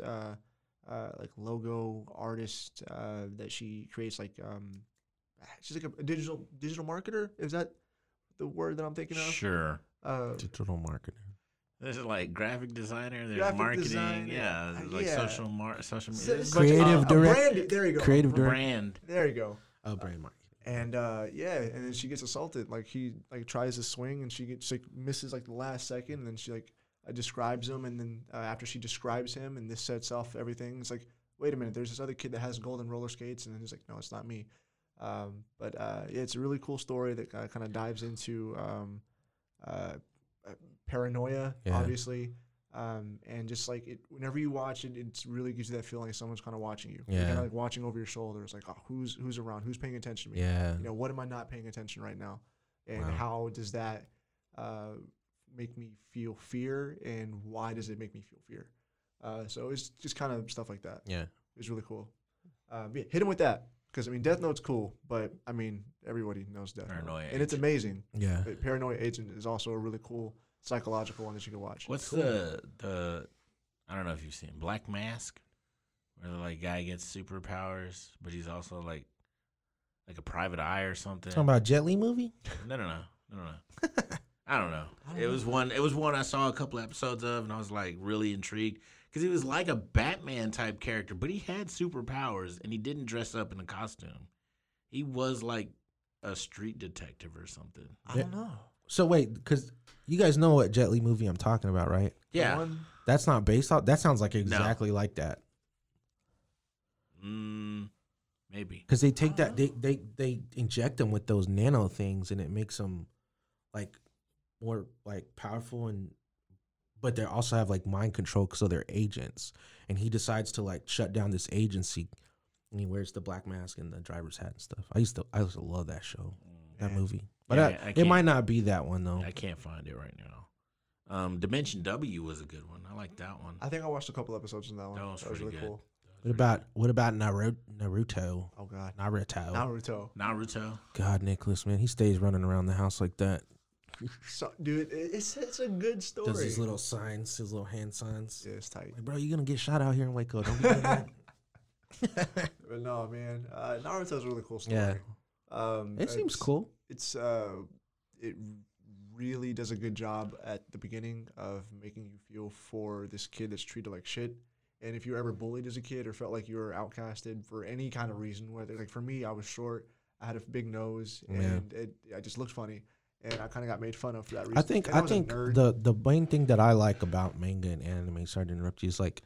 uh, like logo artist uh, that she creates like um, she's like a, a digital digital marketer is that the word that I'm thinking of Sure. uh, Digital marketer. There's like graphic designer. There's Graphic marketing. design, yeah, like yeah. social mar- social media. s- Creative uh, a brand- there you go creative a direct- brand. there you go Oh, brain marketing. and uh, yeah, and then she gets assaulted. Like he like tries to swing, and she gets like misses like the last second, and then she like uh, describes him, and then uh, after she describes him, and this sets off everything. It's like, wait a minute, there's this other kid that has golden roller skates, and then he's like, no, it's not me. Um, but uh, yeah, it's a really cool story that uh, kind of dives into um, uh, uh, paranoia, Yeah. obviously. Um, and just like it, whenever you watch it, it really gives you that feeling like someone's kind of watching you. You're kind of like watching over your shoulder. It's like, oh, who's who's around? Who's paying attention to me? Yeah. you know what am i not paying attention right now and Wow. how does that uh, make me feel fear, and why does it make me feel fear? Uh, so it's just kind of stuff like that. Yeah. It's really cool. Um, yeah, hit him with that because I mean, Death Note's cool, but I mean, everybody knows Death Paranoia Note, and it's amazing. Yeah. But Paranoia Agent is also a really cool psychological one that you can watch. What's the the? I don't know if you've seen Black Mask, where the like guy gets superpowers, but he's also like like a private eye or something. Talking about Jet Li movie? No, no, no, no, no. *laughs* I don't know. I don't it know. was one. It was one I saw a couple episodes of, and I was like really intrigued because he was like a Batman type character, but he had superpowers, and he didn't dress up in a costume. He was like a street detective or something. I don't know. So wait, because you guys know what Jet Li movie I'm talking about, right? The Yeah. one- That's not based off. That sounds like exactly like that. Mm, maybe. Because they take that, they they they inject them with those nano things, and it makes them like more like powerful and. But they also have like mind control, because they're agents. And he decides to like shut down this agency, and he wears the black mask and the driver's hat and stuff. I used to, I used to love that show, that Man. movie. But Yeah, I- I it might not be that one though. I can't find it right now. Um, Dimension W was a good one. I like that one. I think I watched a couple episodes in that one. That was really pretty good. cool. What about what about Naruto? Naruto? Oh god, Naruto. Naruto. Naruto? God, Nicholas, man, he stays running around the house like that. So, dude, it- it's it's a good story. Does his little signs, his little hand signs. yeah, it's tight. Like, bro, you're gonna get shot out here in Waco? Don't be doing that. *laughs* *laughs* But no, man, uh, Naruto's a really cool story. Yeah. Um, it seems cool. It's uh, it really does a good job at the beginning of making you feel for this kid that's treated like shit. And if you were ever bullied as a kid or felt like you were outcasted for any kind of reason, whether like for me, I was short, I had a big nose, Yeah. and it, I just looked funny, and I kind of got made fun of for that reason. I think And I a think the the main thing that I like about manga and anime, sorry to interrupt you, is like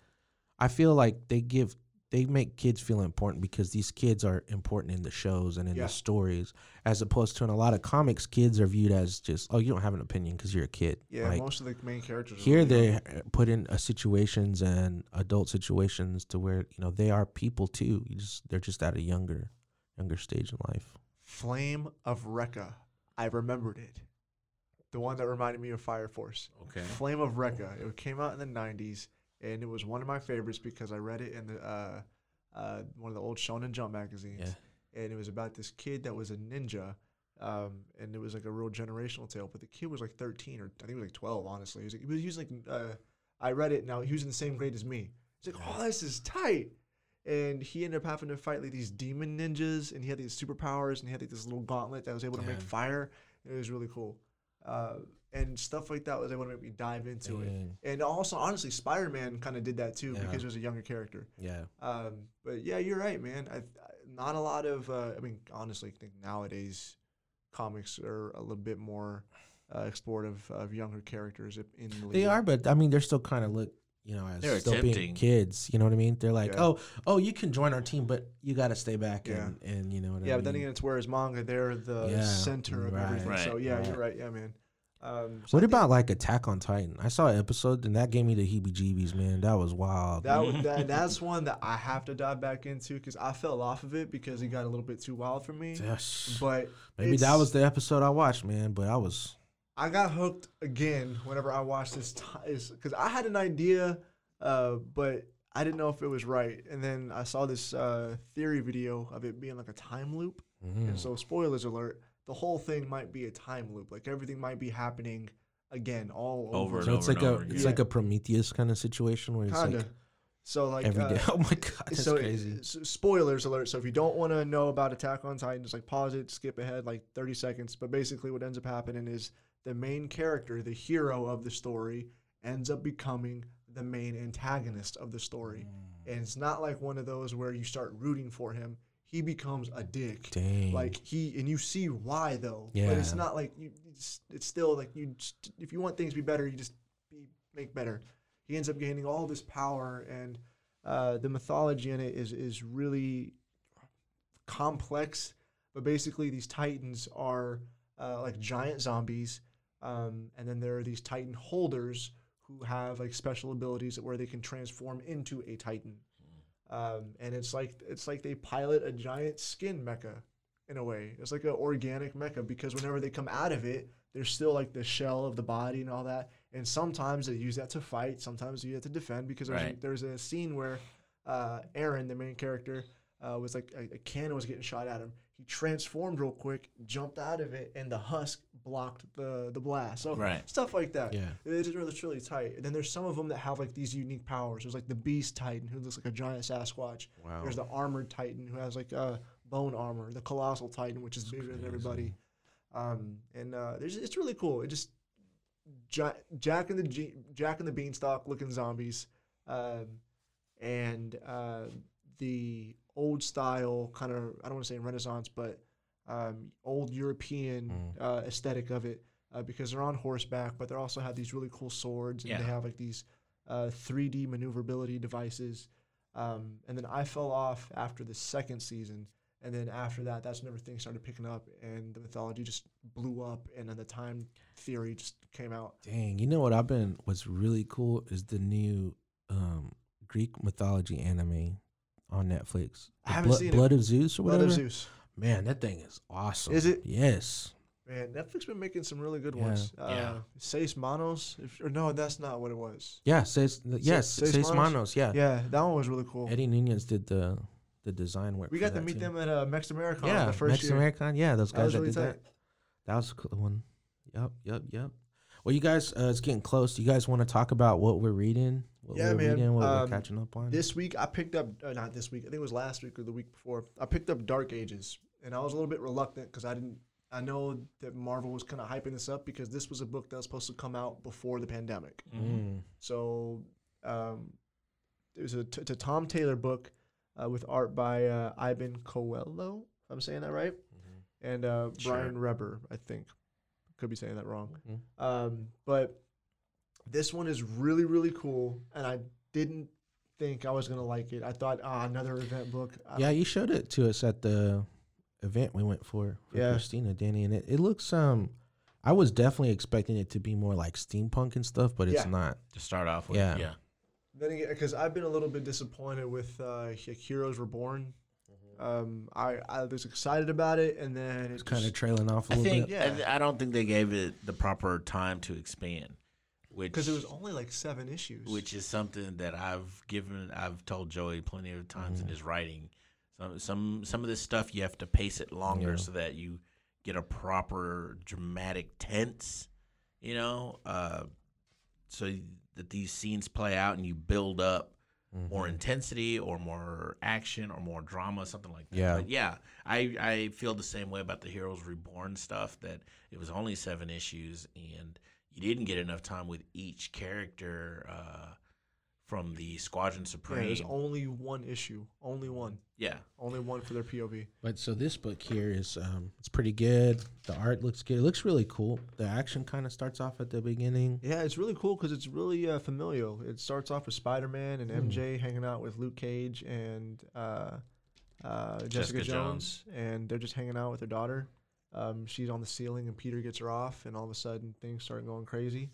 I feel like they give they make kids feel important because these kids are important in the shows and in Yeah. the stories, as opposed to in a lot of comics, kids are viewed as just oh you don't have an opinion because you're a kid. yeah, Like, most of the main characters. here really they young. uh, put in uh, situations and adult situations to where you know they are people too. You just they're just at a younger younger stage in life. Flame of Recca. I remembered it. The one that reminded me of Fire Force. Okay. Flame of Recca. It came out in the '90s, and it was one of my favorites because I read it in the uh, uh, one of the old Shonen Jump magazines, Yeah. and it was about this kid that was a ninja, um, and it was like a real generational tale. But the kid was like 13 or I think he was like 12. Honestly, he was, like, he was using. Like, uh, I read it now. He was in the same grade as me. He's like, "Oh, this is tight." And he ended up having to fight like these demon ninjas, and he had these superpowers, and he had like this little gauntlet that was able to make Yeah. fire. It was really cool, uh, and stuff like that was able to make me dive into it. And also, honestly, Spider Man kind of did that too Yeah. because he was a younger character. Yeah. Um, but yeah, you're right, man. I, I not a lot of. Uh, I mean, honestly, I think nowadays comics are a little bit more uh, explorative of younger characters in the. They are, but I mean, they're still kind of look, you know, as They're still attempting. being kids. You know what I mean? They're like, Yeah. oh, oh, you can join our team, but you got to stay back Yeah. and, and you know what Yeah, I but then again, it's whereas manga, they're the Yeah, center of right. everything. So yeah, right. you're right. Yeah, man. Um, so what I think about like Attack on Titan? I saw an episode and that gave me the heebie-jeebies, man. That was wild. that, would- that? *laughs* That's one that I have to dive back into because I fell off of it because it got a little bit too wild for me. Yes. But Maybe that was the episode I watched, man. But I was I got hooked again whenever I watched this because I had an idea, uh, but I didn't know if it was right. And then I saw this uh, theory video of it being like a time loop. mm, And so, spoilers alert: the whole thing might be a time loop. Like everything might be happening again, all Over over. so and it's over like and a over it's like a Prometheus kind of situation where it's Kinda. like so like every day. uh, *laughs* oh my god, that's so, crazy. so spoilers alert. So if you don't want to know about Attack on Titan, just like pause it, skip ahead like 30 seconds. But basically, what ends up happening is the main character, the hero of the story, ends up becoming the main antagonist of the story. And it's not like one of those where you start rooting for him. He becomes a dick. Dang. Like he and you see why though. Yeah. But it's not like you. It's, it's still like you. Just, if you want things to be better, you just be, make better. He ends up gaining all this power, and uh, the mythology in it is is really complex. But basically, these titans are uh, like giant zombies, um, and then there are these titan holders who have like special abilities where they can transform into a titan. Um, and it's like it's like they pilot a giant skin mecha, in a way. It's like an organic mecha because whenever they come out of it, there's still like the shell of the body and all that. And sometimes they use that to fight. Sometimes they have to defend because there's, Right. a, there's a scene where uh, Eren, the main character, uh, was like a, a cannon was getting shot at him. He transformed real quick, jumped out of it, and the husk blocked the the blast. So Right. stuff like that. Yeah. It's really, it's really tight. And then there's some of them that have like these unique powers. There's like the Beast Titan who looks like a giant Sasquatch. Wow. There's the Armored Titan who has like uh, bone armor. The Colossal Titan, which is bigger than everybody. Um, and uh, there's, it's really cool. It just ja- Jack and the G- Jack and the Beanstalk looking zombies, um, and uh, the old style kind of I don't want to say Renaissance, but um, old European Mm. uh, aesthetic of it uh, because they're on horseback, but they also have these really cool swords and Yeah. they have like these uh, 3D maneuverability devices. Um, and then I fell off after the second season. And then after that, that's when everything started picking up and the mythology just blew up. And then the time theory just came out. Dang, you know what I've been what's really cool is the new um Greek mythology anime on Netflix. I haven't Blood, seen it. Blood of Zeus or Blood whatever. of Zeus. Man, that thing is awesome. Is it? Yes. Man, Netflix been making some really good Yeah. ones. Uh, Yeah. Seis Manos. If, or no, that's not what it was. Yeah, says yes, Seis Seis Manos? Manos, yeah. Yeah, that one was really cool. Eddie Nunez did the the design work. we for got to that meet too. them at uh, Mex America Yeah, the first Mex year. American. Yeah, those guys was that really did tight. that. That was a cool one. Yep, yep, yep. Well, you guys, uh, it's getting close. Do You guys want to talk about what we're reading? What Yeah, man. reading, what Um, we're catching up on? This week I picked up, uh, not this week, I think it was last week or the week before. I picked up Dark Ages, and I was a little bit reluctant because I didn't. I know that Marvel was kind of hyping this up because this was a book that was supposed to come out before the pandemic. Mm. So um, it was a, t- it's a Tom Taylor book uh, with art by uh, Iban Coello, if I'm saying that right, and uh, Sure. Brian Reber, I think. Could be saying that wrong. Mhm. Um, but this one is really, really cool, and I didn't think I was gonna like it. I thought, ah, another event book. I- Yeah, you showed it to us at the event we went for for Yeah. Christina, Danny, and it, it looks um. I was definitely expecting it to be more like steampunk and stuff, but it's Yeah. not. To start off with, Yeah. yeah. Then again, because I've been a little bit disappointed with uh, He- Heroes Reborn. Um, I I was excited about it, and then It's it kind of trailing off a I little think bit. Yeah. I, I don't think they gave it the proper time to expand, which because it was only like seven issues. which is something that I've given I've told Joey plenty of times in Mhm. his writing. Some some some of this stuff you have to pace it longer Yeah. so that you get a proper dramatic tense, you know, uh, so that these scenes play out and you build up more Mhm. intensity or more action or more drama, something like that. Yeah. But yeah, I, I feel the same way about the Heroes Reborn stuff that it was only seven issues and you didn't get enough time with each character uh, from the Squadron yeah, Supreme. there's only one issue, only one, Yeah. only one for their POV. But so this book here is um, it's pretty good. The art looks good. It looks really cool. The action kind of starts off at the beginning. Yeah, it's really cool because it's really uh, familial. It starts off with Spider Man and Hmm. MJ hanging out with Luke Cage and uh, uh, Jessica, Jessica Jones, and they're just hanging out with their daughter. Um, she's on the ceiling, and Peter gets her off, and all of a sudden things start going crazy.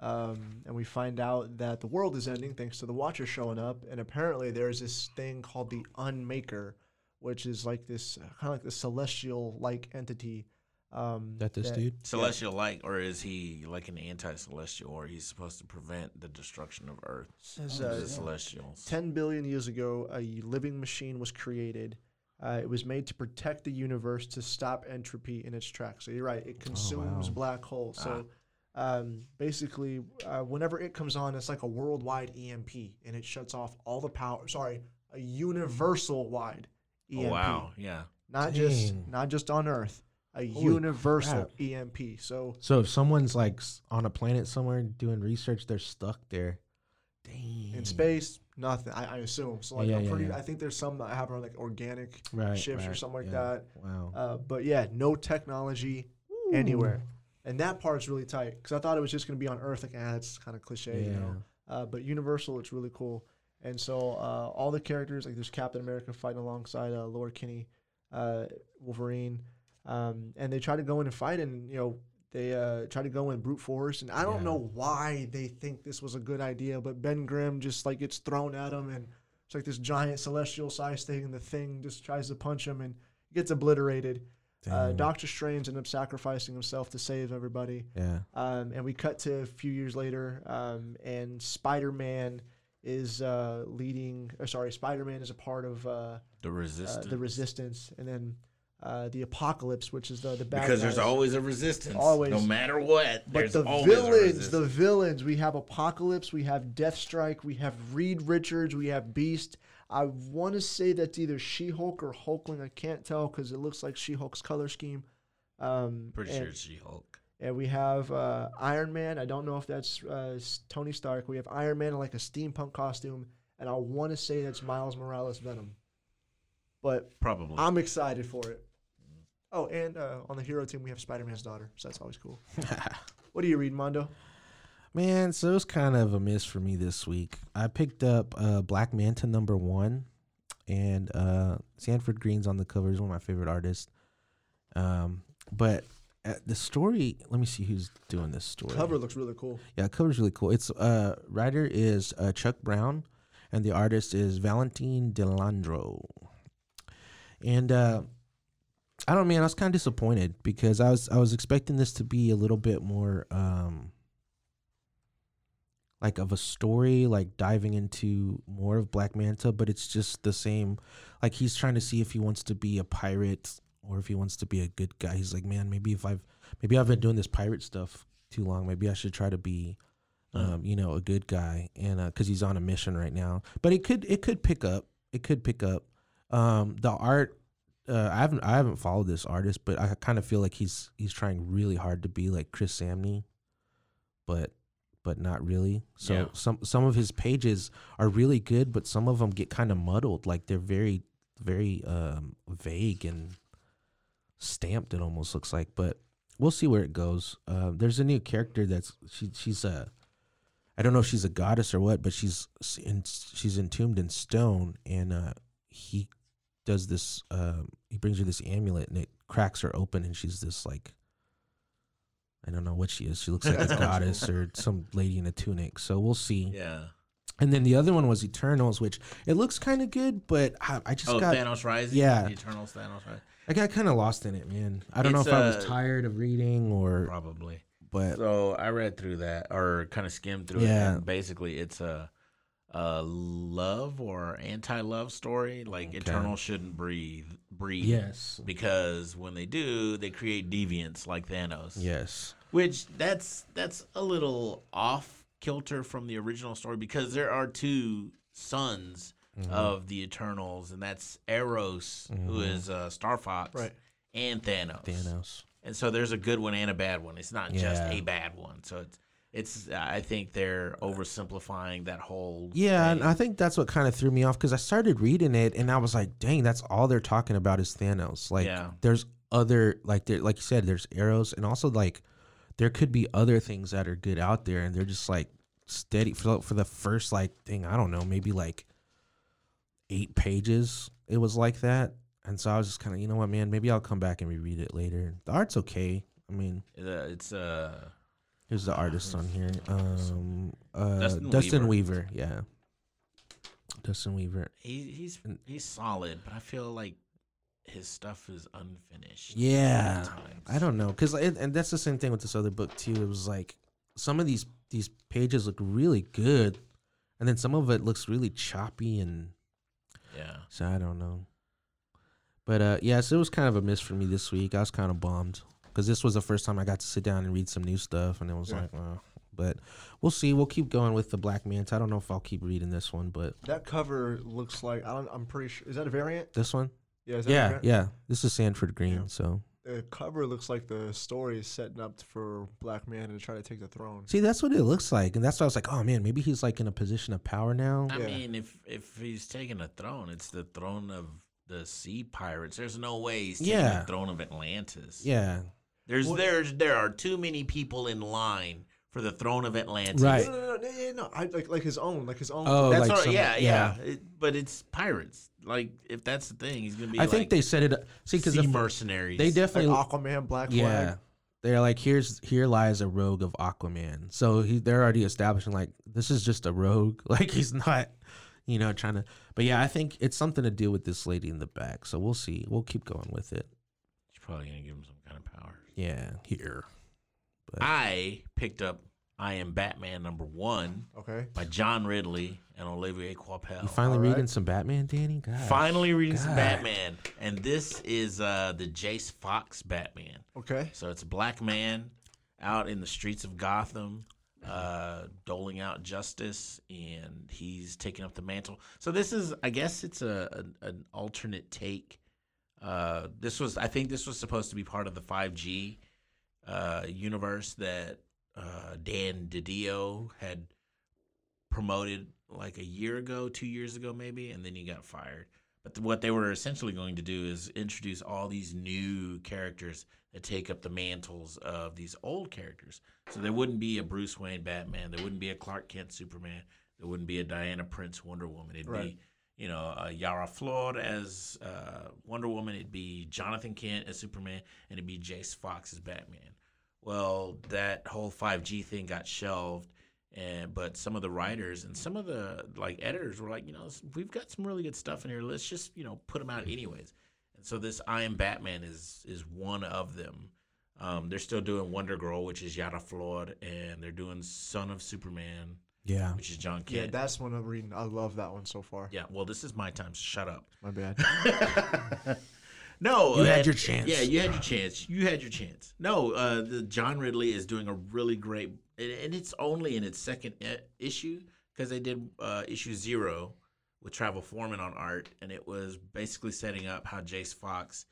Um, and we find out that the world is ending thanks to the Watcher showing up, and apparently there's this thing called the Unmaker, which is like this kind of like the celestial-like entity. Um, That this dude. Celestial like, or is he like an anti celestial, or he's supposed to prevent the destruction of Earth? says, Or uh, is it Celestials. 10 billion years ago, a living machine was created. Uh, it was made to protect the universe to stop entropy in its tracks. So you're right, it consumes wow. black holes. So um, basically, uh, whenever it comes on, it's like a worldwide EMP and it shuts off all the power. Sorry, a universal wide EMP. Oh, wow. Yeah. Not just not just on Earth, a Holy universal crap. EMP. So So if someone's like on a planet somewhere doing research, they're stuck there. Dang. in space, nothing. I, I assume. So like, Yeah, I'm yeah, pretty. yeah. I think there's some that happen on like organic right, ships or something like that. Wow. Uh, but yeah, no technology anywhere, and that part's really tight because I thought it was just gonna be on Earth. Like, ah, that's kind of cliche, you know. Uh, but Universal, it's really cool. And so uh, all the characters, like there's Captain America fighting alongside uh, Laura Kinney, uh, Wolverine, um, and they try to go in and fight, and you know they uh, try to go in brute force. And I don't Yeah. know why they think this was a good idea, but Ben Grimm just like gets thrown at him, and it's like this giant celestial size thing, and the thing just tries to punch him, and gets obliterated. Uh, Doctor Strange ends up sacrificing himself to save everybody. yeah. Um, and we cut to a few years later, um, and Spider Man is uh, leading. Or sorry, Spider Man is a part of uh, The uh, resistance. the Resistance, and then uh, the Apocalypse, which is the the bad because there's always a resistance. Always. No matter what. But the villains, the villains, we have Apocalypse, we have Deathstrike, we have Reed Richards, we have Beast. I want to say that's either She Hulk or Hulkling. I can't tell because it looks like She Hulk's color scheme. Um, Pretty and, sure it's She-Hulk. And we have uh, Iron Man. I don't know if that's uh, Tony Stark. We have Iron Man in like a steampunk costume, and I want to say that's Miles Morales Venom. But Probably. I'm excited for it. Oh, and uh, on the hero team we have Spider Man's daughter, so that's always cool. *laughs* what do you read, Mondo? Man, so it was kind of a miss for me this week. I picked up uh, Black Manta number one, and uh, Sanford Greene's on the cover. He's one of my favorite artists. Um, but uh, the story, let me see who's doing this story. Cover looks really cool. Yeah, cover's really cool. It's uh, writer is uh, Chuck Brown, and the artist is Valentine De Landro. And uh, I don't man. I was kind of disappointed because I was I was expecting this to be a little bit more um, like of a story, like diving into more of Black Manta, but it's just the same. Like he's trying to see if he wants to be a pirate or if he wants to be a good guy. He's like, man, maybe if I've maybe I've been doing this pirate stuff too long. Maybe I should try to be, Uh. um, you know, a good guy, and because he's on a mission right now. But it could it could pick up. It could pick up. Um, the art. Uh, I haven't I haven't followed this artist, but I kind of feel like he's he's trying really hard to be like Chris Samnee, but but not really. So Yeah. some some of his pages are really good, but some of them get kind of muddled. Like they're very very um, vague and stamped. It almost looks like, but we'll see where it goes. Uh, there's a new character that's she she's a I don't know if she's a goddess or what, but she's in, she's entombed in stone, and uh, he does this. Um, he brings her this amulet, and it cracks her open, and she's this like I don't know what she is. She looks like a *laughs* goddess or some lady in a tunic. So we'll see. Yeah. And then the other one was Eternals, which it looks kind of good, but I, I just Oh, got Thanos Rising? Yeah. Eternals Thanos Rising? I got kind of lost in it, man. I don't It's, know if I was uh, tired of reading or, Probably. but So I read through that or kind of skimmed through Yeah. it. And basically, it's a, a love or anti love story. Like Okay. Eternals shouldn't breathe. Breathe. yes, Because when they do, they create deviants like Thanos. yes, Which that's that's a little off kilter from the original story because there are two sons Mhm. of the Eternals, and that's Eros, who Mhm. is uh, Star Fox, Right. and Thanos. Thanos. And so there's a good one and a bad one. It's not just a bad one. So it's it's I think they're oversimplifying that whole Yeah, and. I think that's what kind of threw me off because I started reading it and I was like, dang, that's all they're talking about is Thanos. Like, Yeah. there's other like there, like you said, there's Eros, and also like there could be other things that are good out there, and they're just like steady for for the first like thing. I don't know, maybe like eight pages. It was like that, and so I was just kind of, you know what, man, maybe I'll come back and reread it later. The art's okay. I mean, Uh, it's uh Here's the artist on here. Um, uh, Dustin Dustin, Weaver. Weaver. Yeah, Dustin Weaver. he, he's he's solid, but I feel like his stuff is unfinished. Yeah. I don't know, cause it, and that's the same thing with this other book too. It was like some of these these pages look really good, and then some of it looks really choppy, and Yeah. so I don't know. But uh, yeah, so it was kind of a miss for me this week. I was kind of bummed because this was the first time I got to sit down and read some new stuff, and it was Yeah. like, uh, but we'll see. We'll keep going with the Black Manta. I don't know if I'll keep reading this one, but That cover looks like I don't, I'm pretty sure. Is that a variant? this one. Yeah. Is that Yeah, variant? yeah. This is Sanford Greene, Yeah. so The cover looks like the story is setting up for Black Manta try to take the throne. see that's what it looks like, and that's why I was like, oh man, maybe he's like in a position of power now. I Yeah. mean, if if he's taking a throne, it's the throne of the sea pirates. There's no way he's taking Yeah. the throne of Atlantis. Yeah, There's What- there's there are too many people in line for the throne of Atlantis. Right. No, no, no, no, no, no, no. I, like, like his own, like his own. Oh, That's like all, some- yeah, yeah. yeah. It- but it's pirates. Like if that's the thing, he's gonna be. I like think they set it. up See, because sea mercenaries. they like definitely Aquaman, Black yeah. Flag. They're like, here's here lies a rogue of Aquaman. So he, they're already establishing like this is just a rogue. *laughs* Like he's not, you know, trying to. But yeah, I think it's something to do with this lady in the back. So we'll see. We'll keep going with it. She's probably gonna give him some kind of power. Yeah, here. I picked up I Am Batman number one Okay. by John Ridley and Olivier Coipel. You finally All right. reading some Batman, Danny? God. Finally reading some Batman, and this is uh, the Jace Fox Batman. Okay. So it's a black man out in the streets of Gotham, uh, doling out justice, and he's taking up the mantle. So this is, I guess, it's a, a an alternate take. Uh, this was, I think, this was supposed to be part of the five G uh, universe that uh, Dan DiDio had promoted like a year ago, two years ago, maybe, and then he got fired. But what they were essentially going to do is introduce all these new characters that take up the mantles of these old characters. So there wouldn't be a Bruce Wayne Batman, there wouldn't be a Clark Kent Superman, there wouldn't be a Diana Prince Wonder Woman. It'd Right. be, you know, uh, Yara Flor as uh, Wonder Woman. It'd be Jonathan Kent as Superman, and it'd be Jace Fox as Batman. Well, that whole 5G thing got shelved and but some of the writers and some of the like editors were like, you know, we've got some really good stuff in here. Let's just you know put them out anyways. And so this I Am Batman is is one of them. Um, they're still doing Wonder Girl, which is Yara Flor, and they're doing Son of Superman, Yeah. which is John Yeah, that's one I'm reading. I love that one so far. Yeah, well, this is my time. So shut up. My bad. *laughs* no, You had and- your chance. Yeah, you had your chance. You had your chance. No, uh, the John Ridley is doing a really great, and, and it's only in its second i- issue because they did uh, issue zero with Travel Foreman on art, and it was basically setting up how Jace Fox,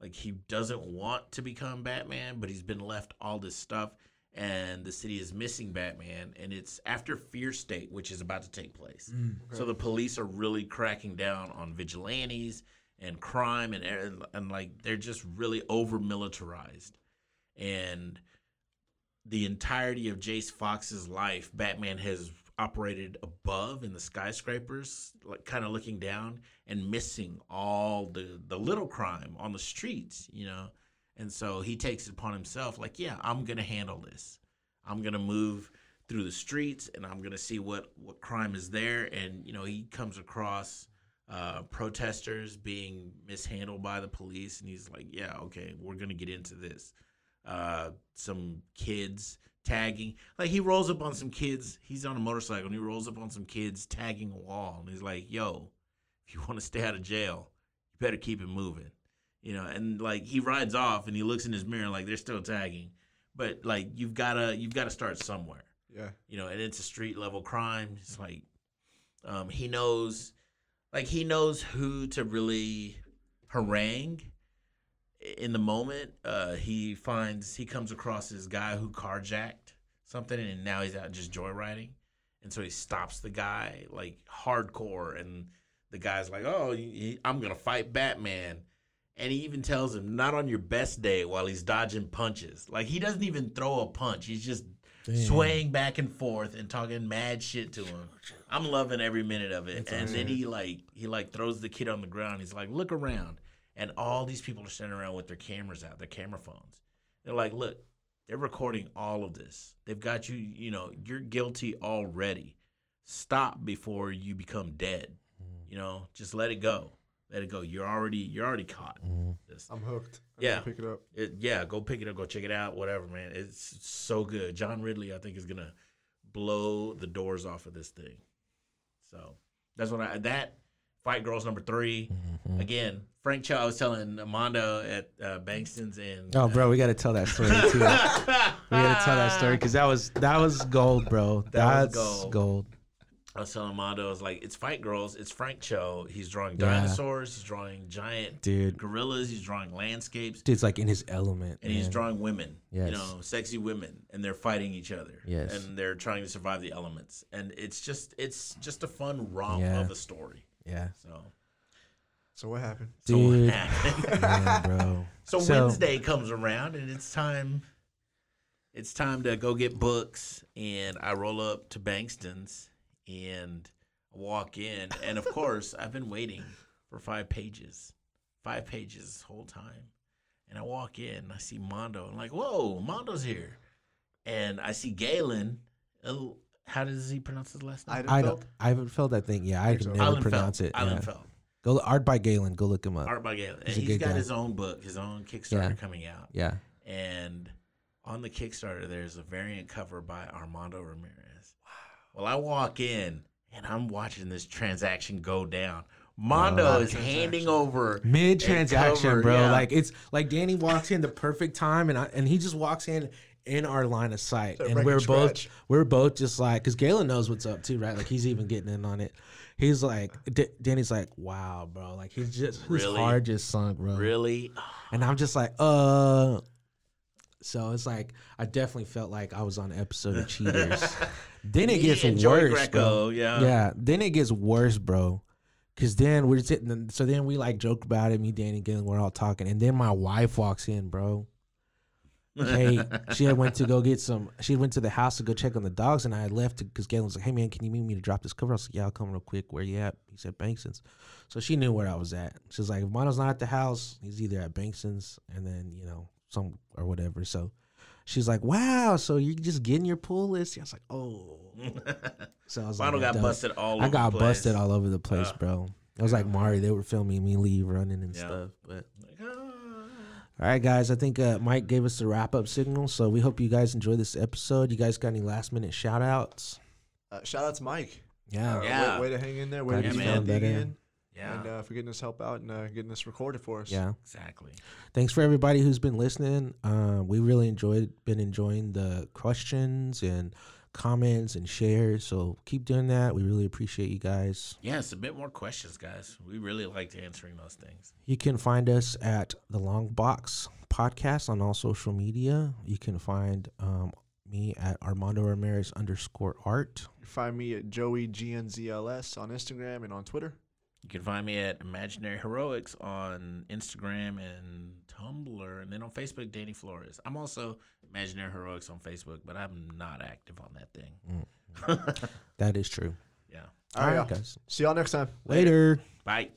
like he doesn't want to become Batman, but he's been left all this stuff, and the city is missing Batman, and it's after Fear State, which is about to take place. Mm. So the police are really cracking down on vigilantes and crime and and, and like they're just really over militarized. And the entirety of Jace Fox's life, Batman has operated above in the skyscrapers, like kind of looking down and missing all the the little crime on the streets, you know. And so he takes it upon himself, like, yeah, I'm gonna handle this. I'm gonna move through the streets and I'm gonna see what what crime is there. And you know, he comes across uh, protesters being mishandled by the police, and he's like, yeah, okay, we're gonna get into this. Uh, some kids tagging, like he rolls up on some kids. He's on a motorcycle and he rolls up on some kids tagging a wall, and he's like, yo, if you want to stay out of jail, you better keep it moving you know and like he rides off and he looks in his mirror like they're still tagging. But like you've gotta you've gotta start somewhere. Yeah. you know and it's a street level crime. It's like um he knows like he knows who to really harangue in the moment. Uh he finds he comes across this guy who carjacked something and now he's out just joyriding. And so he stops the guy like hardcore and the guy's like oh he- i'm gonna fight batman and he even tells him not on your best day while he's dodging punches. Like he doesn't even throw a punch. He's just Damn. swaying back and forth and talking mad shit to him. I'm loving every minute of it. That's and then he like he like throws the kid on the ground. He's like look around. And all these people are standing around with their cameras out their camera phones. They're like look they're recording all of this. They've got you you know you're guilty already. Stop before you become dead. Hmm. You know just let it go let it go you're already you're already caught Mhm. I'm hooked. I Yeah. gotta Pick it up. it, yeah, go pick it up, go check it out, whatever, man. It's so good. John Ridley, I think, is gonna blow the doors off of this thing. So that's what I that Fight Girls number 3 Mhm. again. Frank Cho, I was telling Amando at uh, Bankston's and Oh, bro, we got to tell that story too. *laughs* we got to tell that story because that was that was gold, bro. That was That's gold. gold. I was telling Amando, I was like, it's Fight Girls, it's Frank Cho. He's drawing Yeah. dinosaurs, he's drawing giant dude. gorillas, he's drawing landscapes, Dude's like in his element, and he's man. drawing women, Yes. you know, sexy women, and they're fighting each other. Yes. and they're trying to survive the elements, and it's just it's just a fun romp Yeah. of a story. Yeah, So, So what happened? so, Dude. so, *laughs* yeah, bro. *laughs* So- Wednesday comes around, and it's time. It's time to go get books, and I roll up to Bankston's and walk in, and of course I've been waiting for five pages, five pages this whole time, and I walk in, I see Mondo, I'm like, whoa, Mondo's here, and I see Galen, a, How does he pronounce his last name? I Eidenfeld? don't. Ivan Feld. I think. Yeah, I think can so. never Eilenfeld. pronounce it. Yeah. Eilenfeld. Go Art by Galen. Go look him up. Art by Galen. He's a He's good got guy. his own book, his own Kickstarter Yeah. coming out. Yeah. And on the Kickstarter, there's a variant cover by Armando Ramirez. Well, I walk in and I'm watching this transaction go down. Mondo Wow. is handing over Mid transaction, bro. yeah. Like it's like Danny walks in the perfect time, and I, and he just walks in in our line of sight, and we're both we're both just like, because Galen knows what's up too, right? Like he's even getting in on it. He's like, D- Danny's like, wow, bro. Like he's just his Really? heart just sunk, bro. really. And I'm just like, uh. So it's like I definitely felt like I was on an episode of Cheaters. *laughs* then it gets worse, bro. Greco, yeah. Yeah. Then it gets worse, bro. Cause then we're sitting. So then we like joke about it. Me, Danny, Galen, we're all talking, and then my wife walks in, bro. Hey, *laughs* she had went to go get some. She went to the house to go check on the dogs, and I had left because Galen was like, "Hey man, can you meet me to drop this cover?" I was like, "Yeah, I'll come real quick. Where you at?" He said Bankston's. So she knew where I was at. She was like, "If Mondo's not at the house, he's either at Bankston's, and then you know some or whatever." So she's like, "Wow, so you're just getting your pull list?" I was like, "Oh." *laughs* So I was Mondo like, got busted all I over got the place. busted all over the place, Uh, bro. It was like Mario. They were filming me leave running and Yeah. stuff. But Like, ah. all right, guys. I think uh, Mike gave us the wrap up signal. So we hope you guys enjoy this episode. You guys got any last minute shout outs? Uh, shout out to Mike. Yeah. Uh, Yeah. Way, way to hang in there. Way Glad to you be found dig that in. In. Yeah, And uh, for getting us help out and uh, getting this recorded for us. Yeah. exactly. Thanks for everybody who's been listening. Uh, we really enjoyed been enjoying the questions and comments and shares. So keep doing that. We really appreciate you guys. Yeah, submit more questions, guys. We really liked answering those things. You can find us at the Longbox Podcast on all social media. You can find um, me at Armando Ramirez underscore art. You find me at Joey GNZLS on Instagram and on Twitter. You can find me at Imaginary Heroics on Instagram and Tumblr, and then on Facebook, Danny Flores. I'm also Imaginary Heroics on Facebook, but I'm not active on that thing. Mm. *laughs* That is true. yeah. All right, All right, y'all. guys. See y'all next time. Later. Bye.